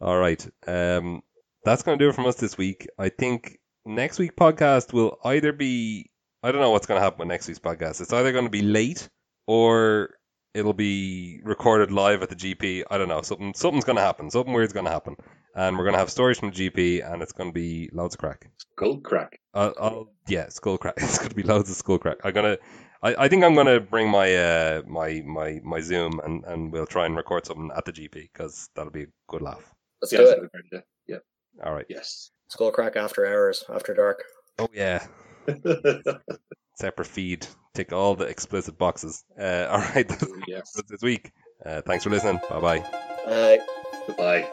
All right. Um, that's going to do it from us this week. I think next week podcast will either be I don't know what's going to happen with next week's podcast. It's either going to be late or it'll be recorded live at the GP. I don't know. Something something's going to happen. Something weird's going to happen, and we're going to have stories from the GP, and it's going to be loads of crack. Skull crack. I'll, I'll yeah, skull crack. It's going to be loads of skull crack. I'm gonna. I, I think I'm gonna bring my uh my my my Zoom and and we'll try and record something at the GP because that'll be a good laugh. let's Yeah, do it. a good idea. Yeah. All right. Yes. Skull crack after hours, after dark. Oh yeah. Separate feed. Tick all the explicit boxes. Uh, all right. That's yes. this week. Uh, thanks for listening. Bye bye. Uh, Goodbye.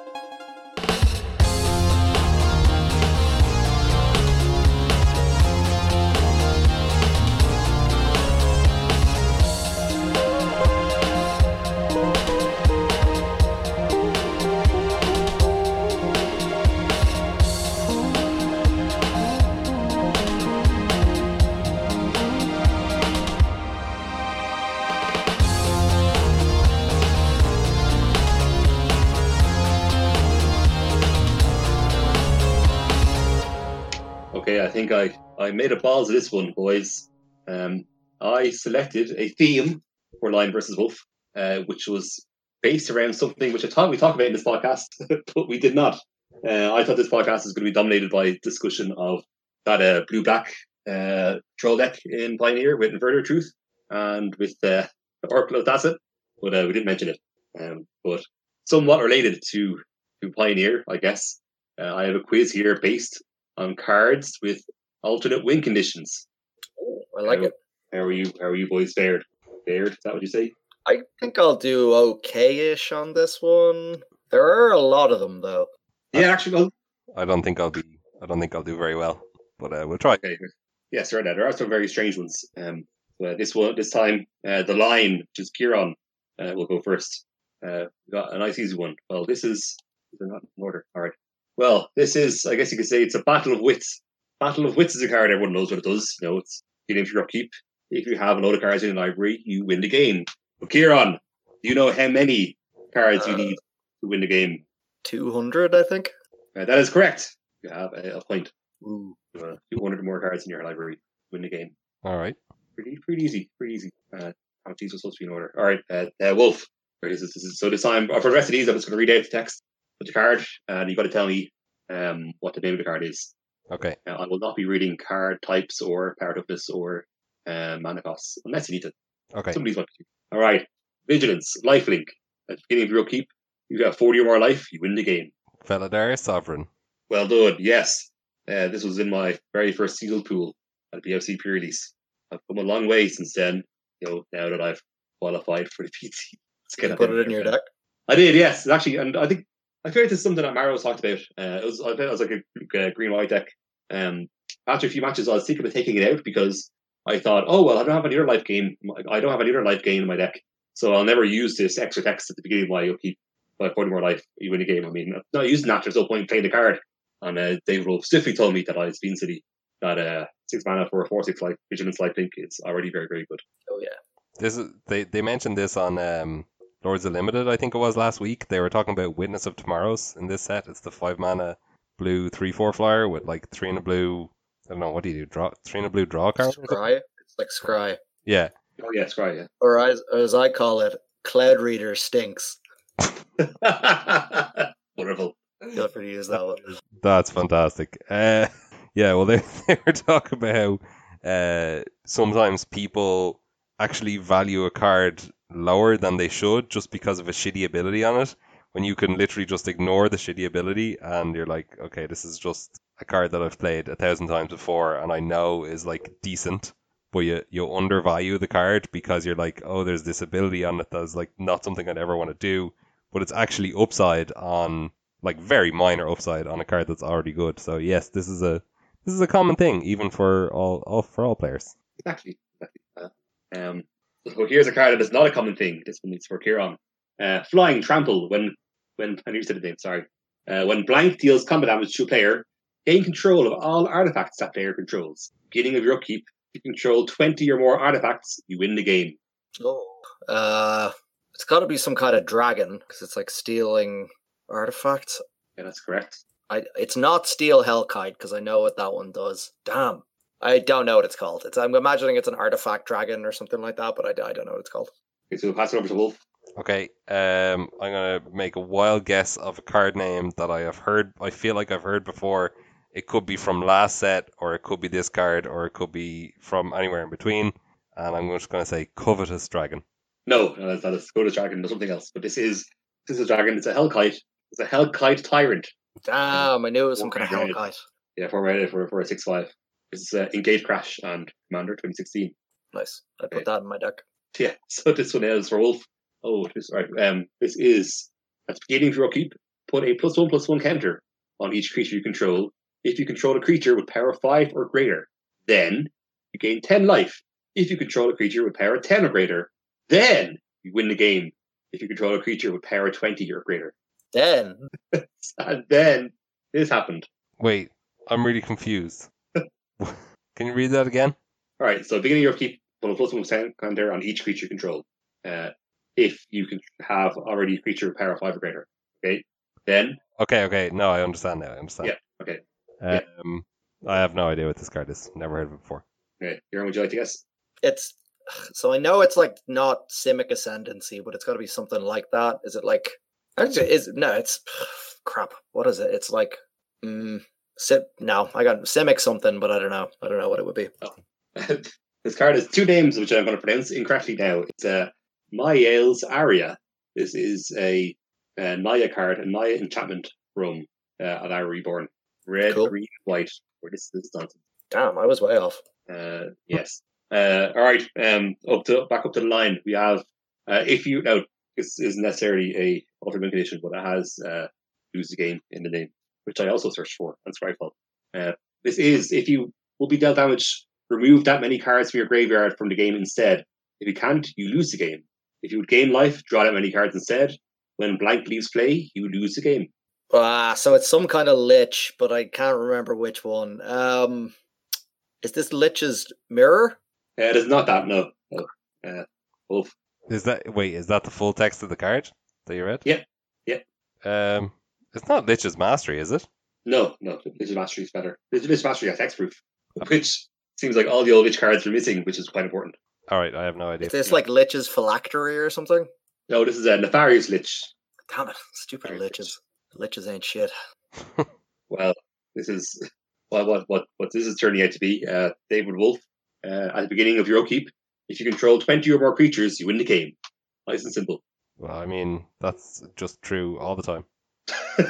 Think I, I made a balls of this one, boys. Um, I selected a theme for Lion versus Wolf, uh, which was based around something which I thought we talked about in this podcast, but we did not. Uh, I thought this podcast was going to be dominated by discussion of that uh, blue black uh, troll deck in Pioneer with Inverter Truth and with uh, Oracle of Tacit, but uh, we didn't mention it. Um, but somewhat related to, to Pioneer, I guess. Uh, I have a quiz here based on cards with alternate win conditions. Oh, I like how, it. How are you? How are you boys fared? Fared? Is that what you say? I think I'll do okay-ish on this one. There are a lot of them though. Yeah, actually, well, I don't think I'll be. I don't think I'll do very well, but uh, we'll try. okay. Yes, there there are some very strange ones. Um, so, uh, this one, this time, uh, the line, which is Kieran, uh, will go first. Uh, we got a nice easy one. Well, this is they're not in order. All right. Well, this is, I guess you could say, it's a battle of wits. Battle of wits is a card everyone knows what it does. You know, it's getting for your upkeep. If you have a load of cards in a library, you win the game. But Kieran, do you know how many cards you Uh, need to win the game? Two hundred, I think. Uh, that is correct. You have a, a point. Ooh. Uh, 200 more cards in your library, win the game. All right. Pretty, pretty easy, pretty easy. Uh, these are supposed to be in order. All right, uh, uh, Wolf. Right, this is, this is, so this time, uh, for the rest of these, I'm just going to read out the text with the card, and you've got to tell me um, what the name of the card is. Okay. Uh, I will not be reading card types or power toughness or um, mana costs unless you need to. Okay. Some of these. All right, Vigilance, Lifelink. At the beginning of your keep, you've got 40 or more life, you win the game. Felidar Sovereign. Well done. Yes, uh, this was in my very first sealed pool at BFZ pre-release. I've come a long way since then. You know, now that I've qualified for the PT, Let's You it put it in your deck. I did, yes, actually, and I think I feel like this is something that Mario talked about. Uh, it was I felt it was like a, green white deck. Um, after a few matches, I was thinking of taking it out because I thought, oh well, I don't have any other life gain. I don't have any other life gain in my deck, so I'll never use this extra text at the beginning of my upkeep. By putting more life, you win the game. I mean, I'm not using that. There's no point in playing the card. And uh, Dave Wolf stiffly told me that I was Bean City that uh, six mana for a four six life vigilance life link is already very very good. Oh yeah. This is they they mentioned this on um, Lords of Limited. I think it was last week. They were talking about Witness of Tomorrows in this set. It's the five mana blue three four flyer with like three in a blue. I don't know what do you do? Draw three in a blue draw card. or something? Scry. It's like Scry. Yeah. Oh yeah, Scry, Yeah. Or as, as I call it, Cloud Reader stinks. Wonderful. Feel free to use that one. That's fantastic. Uh, yeah, well, they, they were talking about how uh, sometimes people actually value a card lower than they should just because of a shitty ability on it. When you can literally just ignore the shitty ability and you're like, okay, this is just a card that I've played a thousand times before and I know is like decent, but you, you undervalue the card because you're like, oh, there's this ability on it that's like not something I'd ever want to do, but it's actually upside on like very minor upside on a card that's already good. So yes, this is a this is a common thing even for all, all for all players. Exactly. Uh, um, so here's a card that is not a common thing. This one is for Kieran. Uh, flying trample when when I need to say the name. Sorry. Uh, when blank deals combat damage to a player, gain control of all artifacts that player controls. Beginning of your upkeep, you control twenty or more artifacts. You win the game. Oh. Uh, it's got to be some kind of dragon because it's like stealing artifacts. Yeah, that's correct. I it's not Steel Hellkite because I know what that one does. Damn. I don't know what it's called. It's I'm imagining it's an artifact dragon or something like that, but I, I don't know what it's called. Okay, so we'll pass it over to Wolf. Okay, um, I'm gonna make a wild guess of a card name that I have heard. I feel like I've heard before. It could be from last set, or it could be this card, or it could be from anywhere in between. And I'm just gonna say covetous dragon. No, no that's not a Skoda dragon. There's something else. But this is this is a dragon. It's a Hellkite. It's a Hellkite tyrant. Damn, I knew it was some kind of Dragon. Hellkite. Yeah, for Reddit for for a six five. This is uh, Engage Crash and Commander 2016. Nice. I Okay. put that in my deck. Yeah, so this one is for Wolf. Oh, this right. Um, this is at the beginning of your upkeep. Put a plus one plus one counter on each creature you control. If you control a creature with power five or greater, then you gain ten life. If you control a creature with power ten or greater, then you win the game. If you control a creature with power twenty or greater, Then and then this happened. Wait, I'm really confused. Can you read that again? All right, so beginning of your upkeep, put a plus one plus one counter on each creature you control. Uh, if you can have already a creature with power five or greater, okay, then Okay, okay. No, I understand now. I understand. Yeah, okay. Yeah. Um, I have no idea what this card is. Never heard of it before. Okay, Kieran, would you like to guess? It's so I know it's like not Simic Ascendancy, but it's got to be something like that. Is it like? Actually, is no? It's crap. What is it? It's like. Mm, Sim, no, I got Simic something, but I don't know. I don't know what it would be. this card has two names, which I'm going to pronounce incorrectly now. It's a uh, Mayael's Aria. This is a, a Naya card, a Naya enchantment from uh, Alara Reborn. Red, Cool. green, white. Or this, this nonsense. Damn, I was way off. Uh, yes. Uh, all right. Um, up to back up to the line. We have uh, if you now this isn't necessarily a ultimate condition, but it has uh, lose the game in the name, which I also searched for on Scryfall. Uh, this is if you will be dealt damage, remove that many cards from your graveyard from the game instead. If you can't, you lose the game. If you would gain life, draw that many cards instead. When blank leaves play, you lose the game. Ah, so it's some kind of lich, but I can't remember which one. Um, is this lich's mirror? Uh, it is not that no. no. Uh, Wolf. Is that wait? Is that the full text of the card that you read? Yeah, yeah. Um, it's not Lich's Mastery, is it? No, no, Legend Mastery is better. Legend Mastery has hexproof, which seems like all the old Lich cards are missing, which is quite important. All right, I have no idea. Is this like lich's phylactery or something? No, this is a Nefarious Lich. Damn it, stupid Very liches. Liches ain't shit. Well, this is well, what what what this is turning out to be. Uh, David Wolf uh, at the beginning of your upkeep. If you control twenty or more creatures, you win the game. Nice and simple. Well, I mean, that's just true all the time. You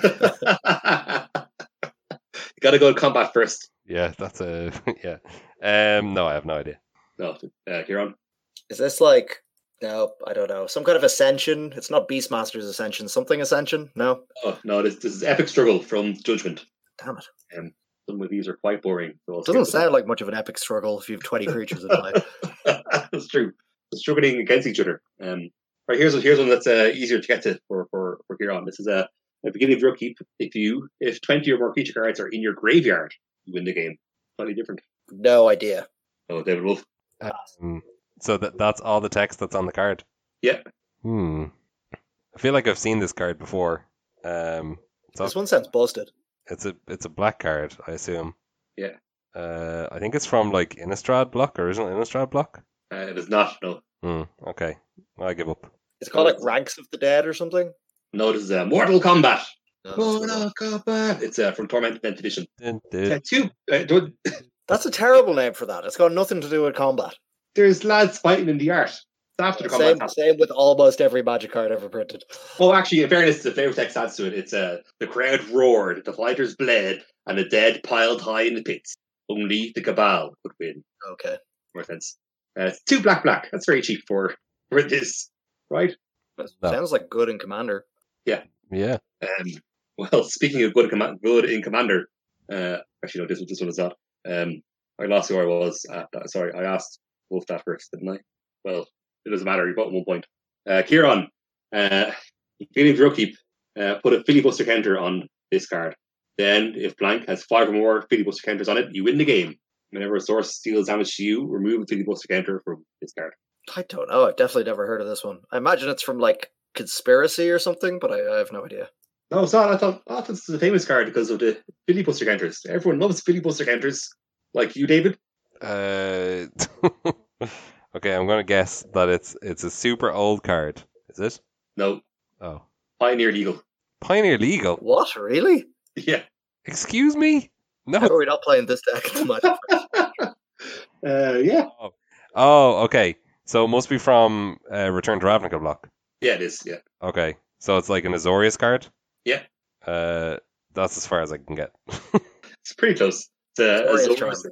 got to go to combat first. Yeah, that's a yeah. Um, no, I have no idea. No, uh, Kieran. Is this like no, I don't know. Some kind of ascension. It's not Beastmaster's ascension. Something ascension? No. Oh no, this this is epic struggle from Judgment. Damn it. Some of these are quite boring. So I'll Doesn't sound like much of an epic struggle if you have twenty creatures in play. that's true. They're struggling against each other. Um, right here's here's one that's uh, easier to get to for for for Kieran. This is a. At the beginning of your upkeep, if you if twenty or more creature cards are in your graveyard, you win the game. Slightly different. no idea. Oh, David Wolf. Um, so that that's all the text that's on the card. Yeah. Hmm. I feel like I've seen this card before. Um, so This one sounds busted. it's a it's a black card, I assume. Yeah. Uh, I think it's from like Innistrad block, original Innistrad block. Uh, it is not. No, Hmm. Okay, I give up. It's called like Ranks of the Dead or something. No. This is uh, Mortal Kombat. No, that's Kombat. It's uh, from Tormented Tenth Edition. Dun, dun. Uh, two. Uh, That's a terrible name for that. It's got nothing to do with combat. there's lads fighting in the art. It's after the combat. Same, happens. same with almost every magic card ever printed. Oh, actually, in fairness, the flavor text adds to it. It's uh, the crowd roared, the fighters bled, and the dead piled high in the pits. Only the Cabal could win. Okay. More sense. Uh, it's two black black. That's very cheap for for this, right? That Sounds like good in Commander. Yeah. Um, well, speaking of good, command, good in Commander, uh, actually no, this this one is that. Um, I lost who I was. At that. Sorry, I asked Wolf that first, didn't I? Well, it doesn't matter. You got one point. Uh, Kieran, uh, beginning of your upkeep, uh, put a filibuster counter on this card. Then, if blank has five or more filibuster counters on it, you win the game. Whenever a source deals damage to you, remove a filibuster counter from this card. I don't know. I've definitely never heard of this one. I imagine it's from like conspiracy or something, but I, I have no idea. No, it's not. I thought, oh, this is a famous card because of the filibuster counters. Everyone loves filibuster counters, like you, David. Uh, okay, I'm gonna guess that it's it's a super old card. Is it? No, Oh, Pioneer Legal. Pioneer Legal. What really? Yeah. Excuse me? How No. are we not playing this deck? at the moment? uh, yeah. Oh, okay. So it must be from uh, Return to Ravnica block. Yeah, it is. Yeah. Okay, so it's like an Azorius card. Yeah. Uh, that's as far as I can get. It's pretty close. It's uh, Azorius Azor's,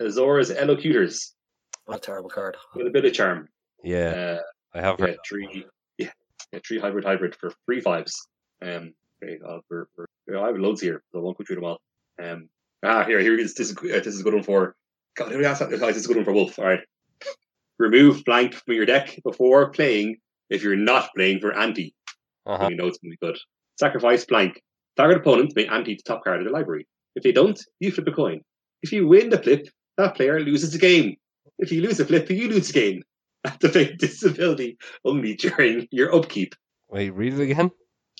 Azor's Elocutors what a terrible card. with a bit of charm. yeah, Uh, I have yeah, heard. three. Yeah, yeah, three hybrid hybrid for three fives. Um, okay, uh, for, for, you know, I have loads here, so I won't go through them all. Um, ah, here, here is this is uh, this is a good one for. God, who asked that? Oh, this is a good one for Wolf. All right. Remove blank from your deck before playing if you're not playing for ante. Uh-huh. You know it's going to be good. Sacrifice blank. Target opponent may ante the top card of the library. If they don't, you flip a coin. If you win the flip, that player loses the game. If you lose the flip, you lose the game. Activate this ability only during your upkeep. Wait, read it again.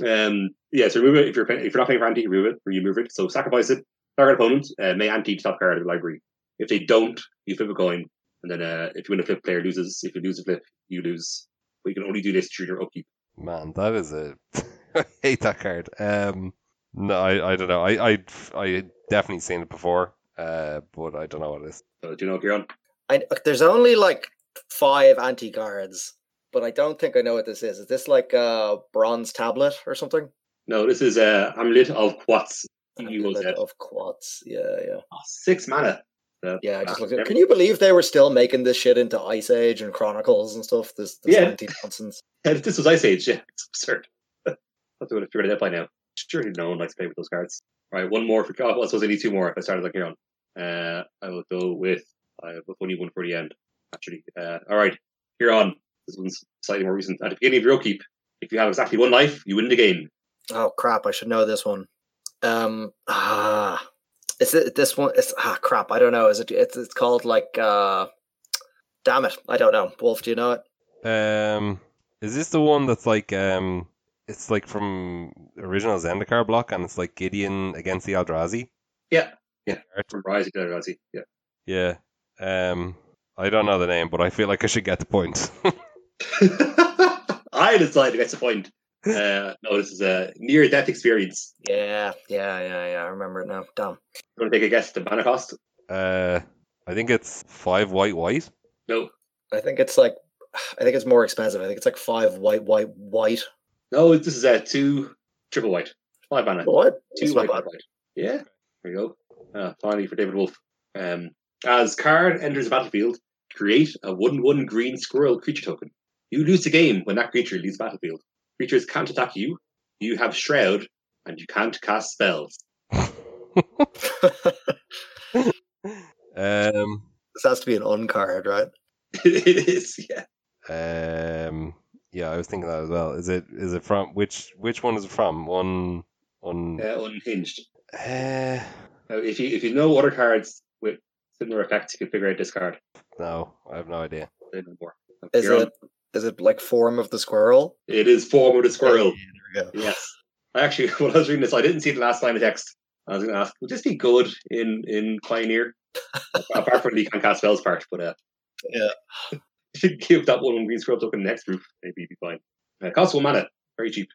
Um, yeah, so remove it if you're if you're not playing for ante, remove it or you move it. So sacrifice it. target opponent uh, may ante top card of the library. If they don't, you flip a coin, and then uh, if you win a flip, player loses. If you lose a flip, you lose. But you can only do this during your upkeep. Man, that is a. I hate that card. Um, no, I, I don't know. I, I, I definitely seen it before, uh, but I don't know what it is. So, do you know, what you're on? I, there's only like five ante cards, but I don't think I know what this is. Is this like a bronze tablet or something? No, this is uh, Amulet of Quoz. Amulet of Quoz. Yeah, yeah. Oh, six mana. Yeah, I just looked at Can you believe they were still making this shit into Ice Age and Chronicles and stuff? This, this yeah. nonsense. Yeah, this was Ice Age. Yeah, it's absurd. I thought they would have figured it out by now. Surely no one likes to play with those cards. All right, one more for. Oh, I suppose I need two more if I started like Kieran. Uh, I will go with. I have only one for the end. Actually, uh, all right, Kieran. This one's slightly more recent. At the beginning of your keep, if you have exactly one life, you win the game. Oh crap! I should know this one. Um, ah, is it this one? It's ah crap. I don't know. Is it? It's, it's called like. uh Damn it! I don't know. Wolf, do you know it? Um, is this the one that's like um, it's like from original Zendikar block, and it's like Gideon against the Eldrazi. Yeah, yeah, from Rising to Eldrazi. Yeah, yeah. Um, I don't know the name, but I feel like I should get the point. I decided to get the point. Uh, no, this is a near death experience. Yeah, yeah, yeah, yeah. I remember it now. Damn. You want to take a guess at the mana cost? Uh, I think it's five white white. No. I think it's like, I think it's more expensive. I think it's like five white white white. No, this is a uh, two triple white. Five mana. What? Two white, white, white. Yeah. There you go. Uh, finally for David Wolf. Um, as card enters the battlefield, create a one one green squirrel creature token. You lose the game when that creature leaves the battlefield creatures can't attack you. You have Shroud, and you can't cast spells. um, this has to be an uncard, right? it is, yeah. Um, yeah, I was thinking that as well. Is it is it from which which one is it from? One un uh, unhinged. Uh, if you if you know other cards with similar effects, you can figure out this card. No, I have no idea. Is You're it on. Is it like form of the squirrel? It is form of the squirrel. Yeah, yes. I actually, when I was reading this, I didn't see the last line of text. I was going to ask, would this be good in in Pioneer? Apart from the can cast spells part, but uh, yeah, should give that one green scrub token next group. Maybe be fine. Uh, cost one mana, very cheap.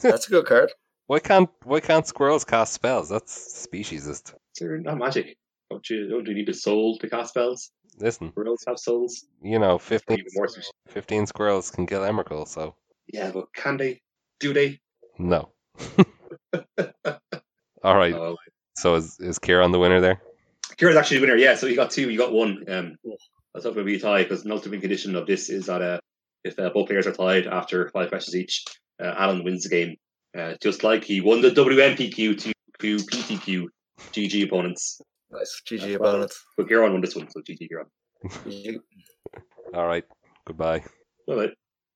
That's a good card. Why can't why can't squirrels cast spells? That's speciesist. They're not magic. Don't you don't you need a soul to cast spells? Listen, squirrels have souls. You know, 15, 15 squirrels can kill Emrakul, so. Yeah, but can they? Do they? No. All right. Oh, so is is Kieran the winner there? Kieran's actually the winner. Yeah. So you got two. You got one. Um, that's not going to be a tie because the ultimate condition of this is that uh, if uh, both players are tied after five questions each, uh, Alan wins the game. Uh, just like he won the WNPQ to PTQ GG opponents. Nice. GG opponents. But Kieran won this one, so GG Kieran. All right. Goodbye. Bye.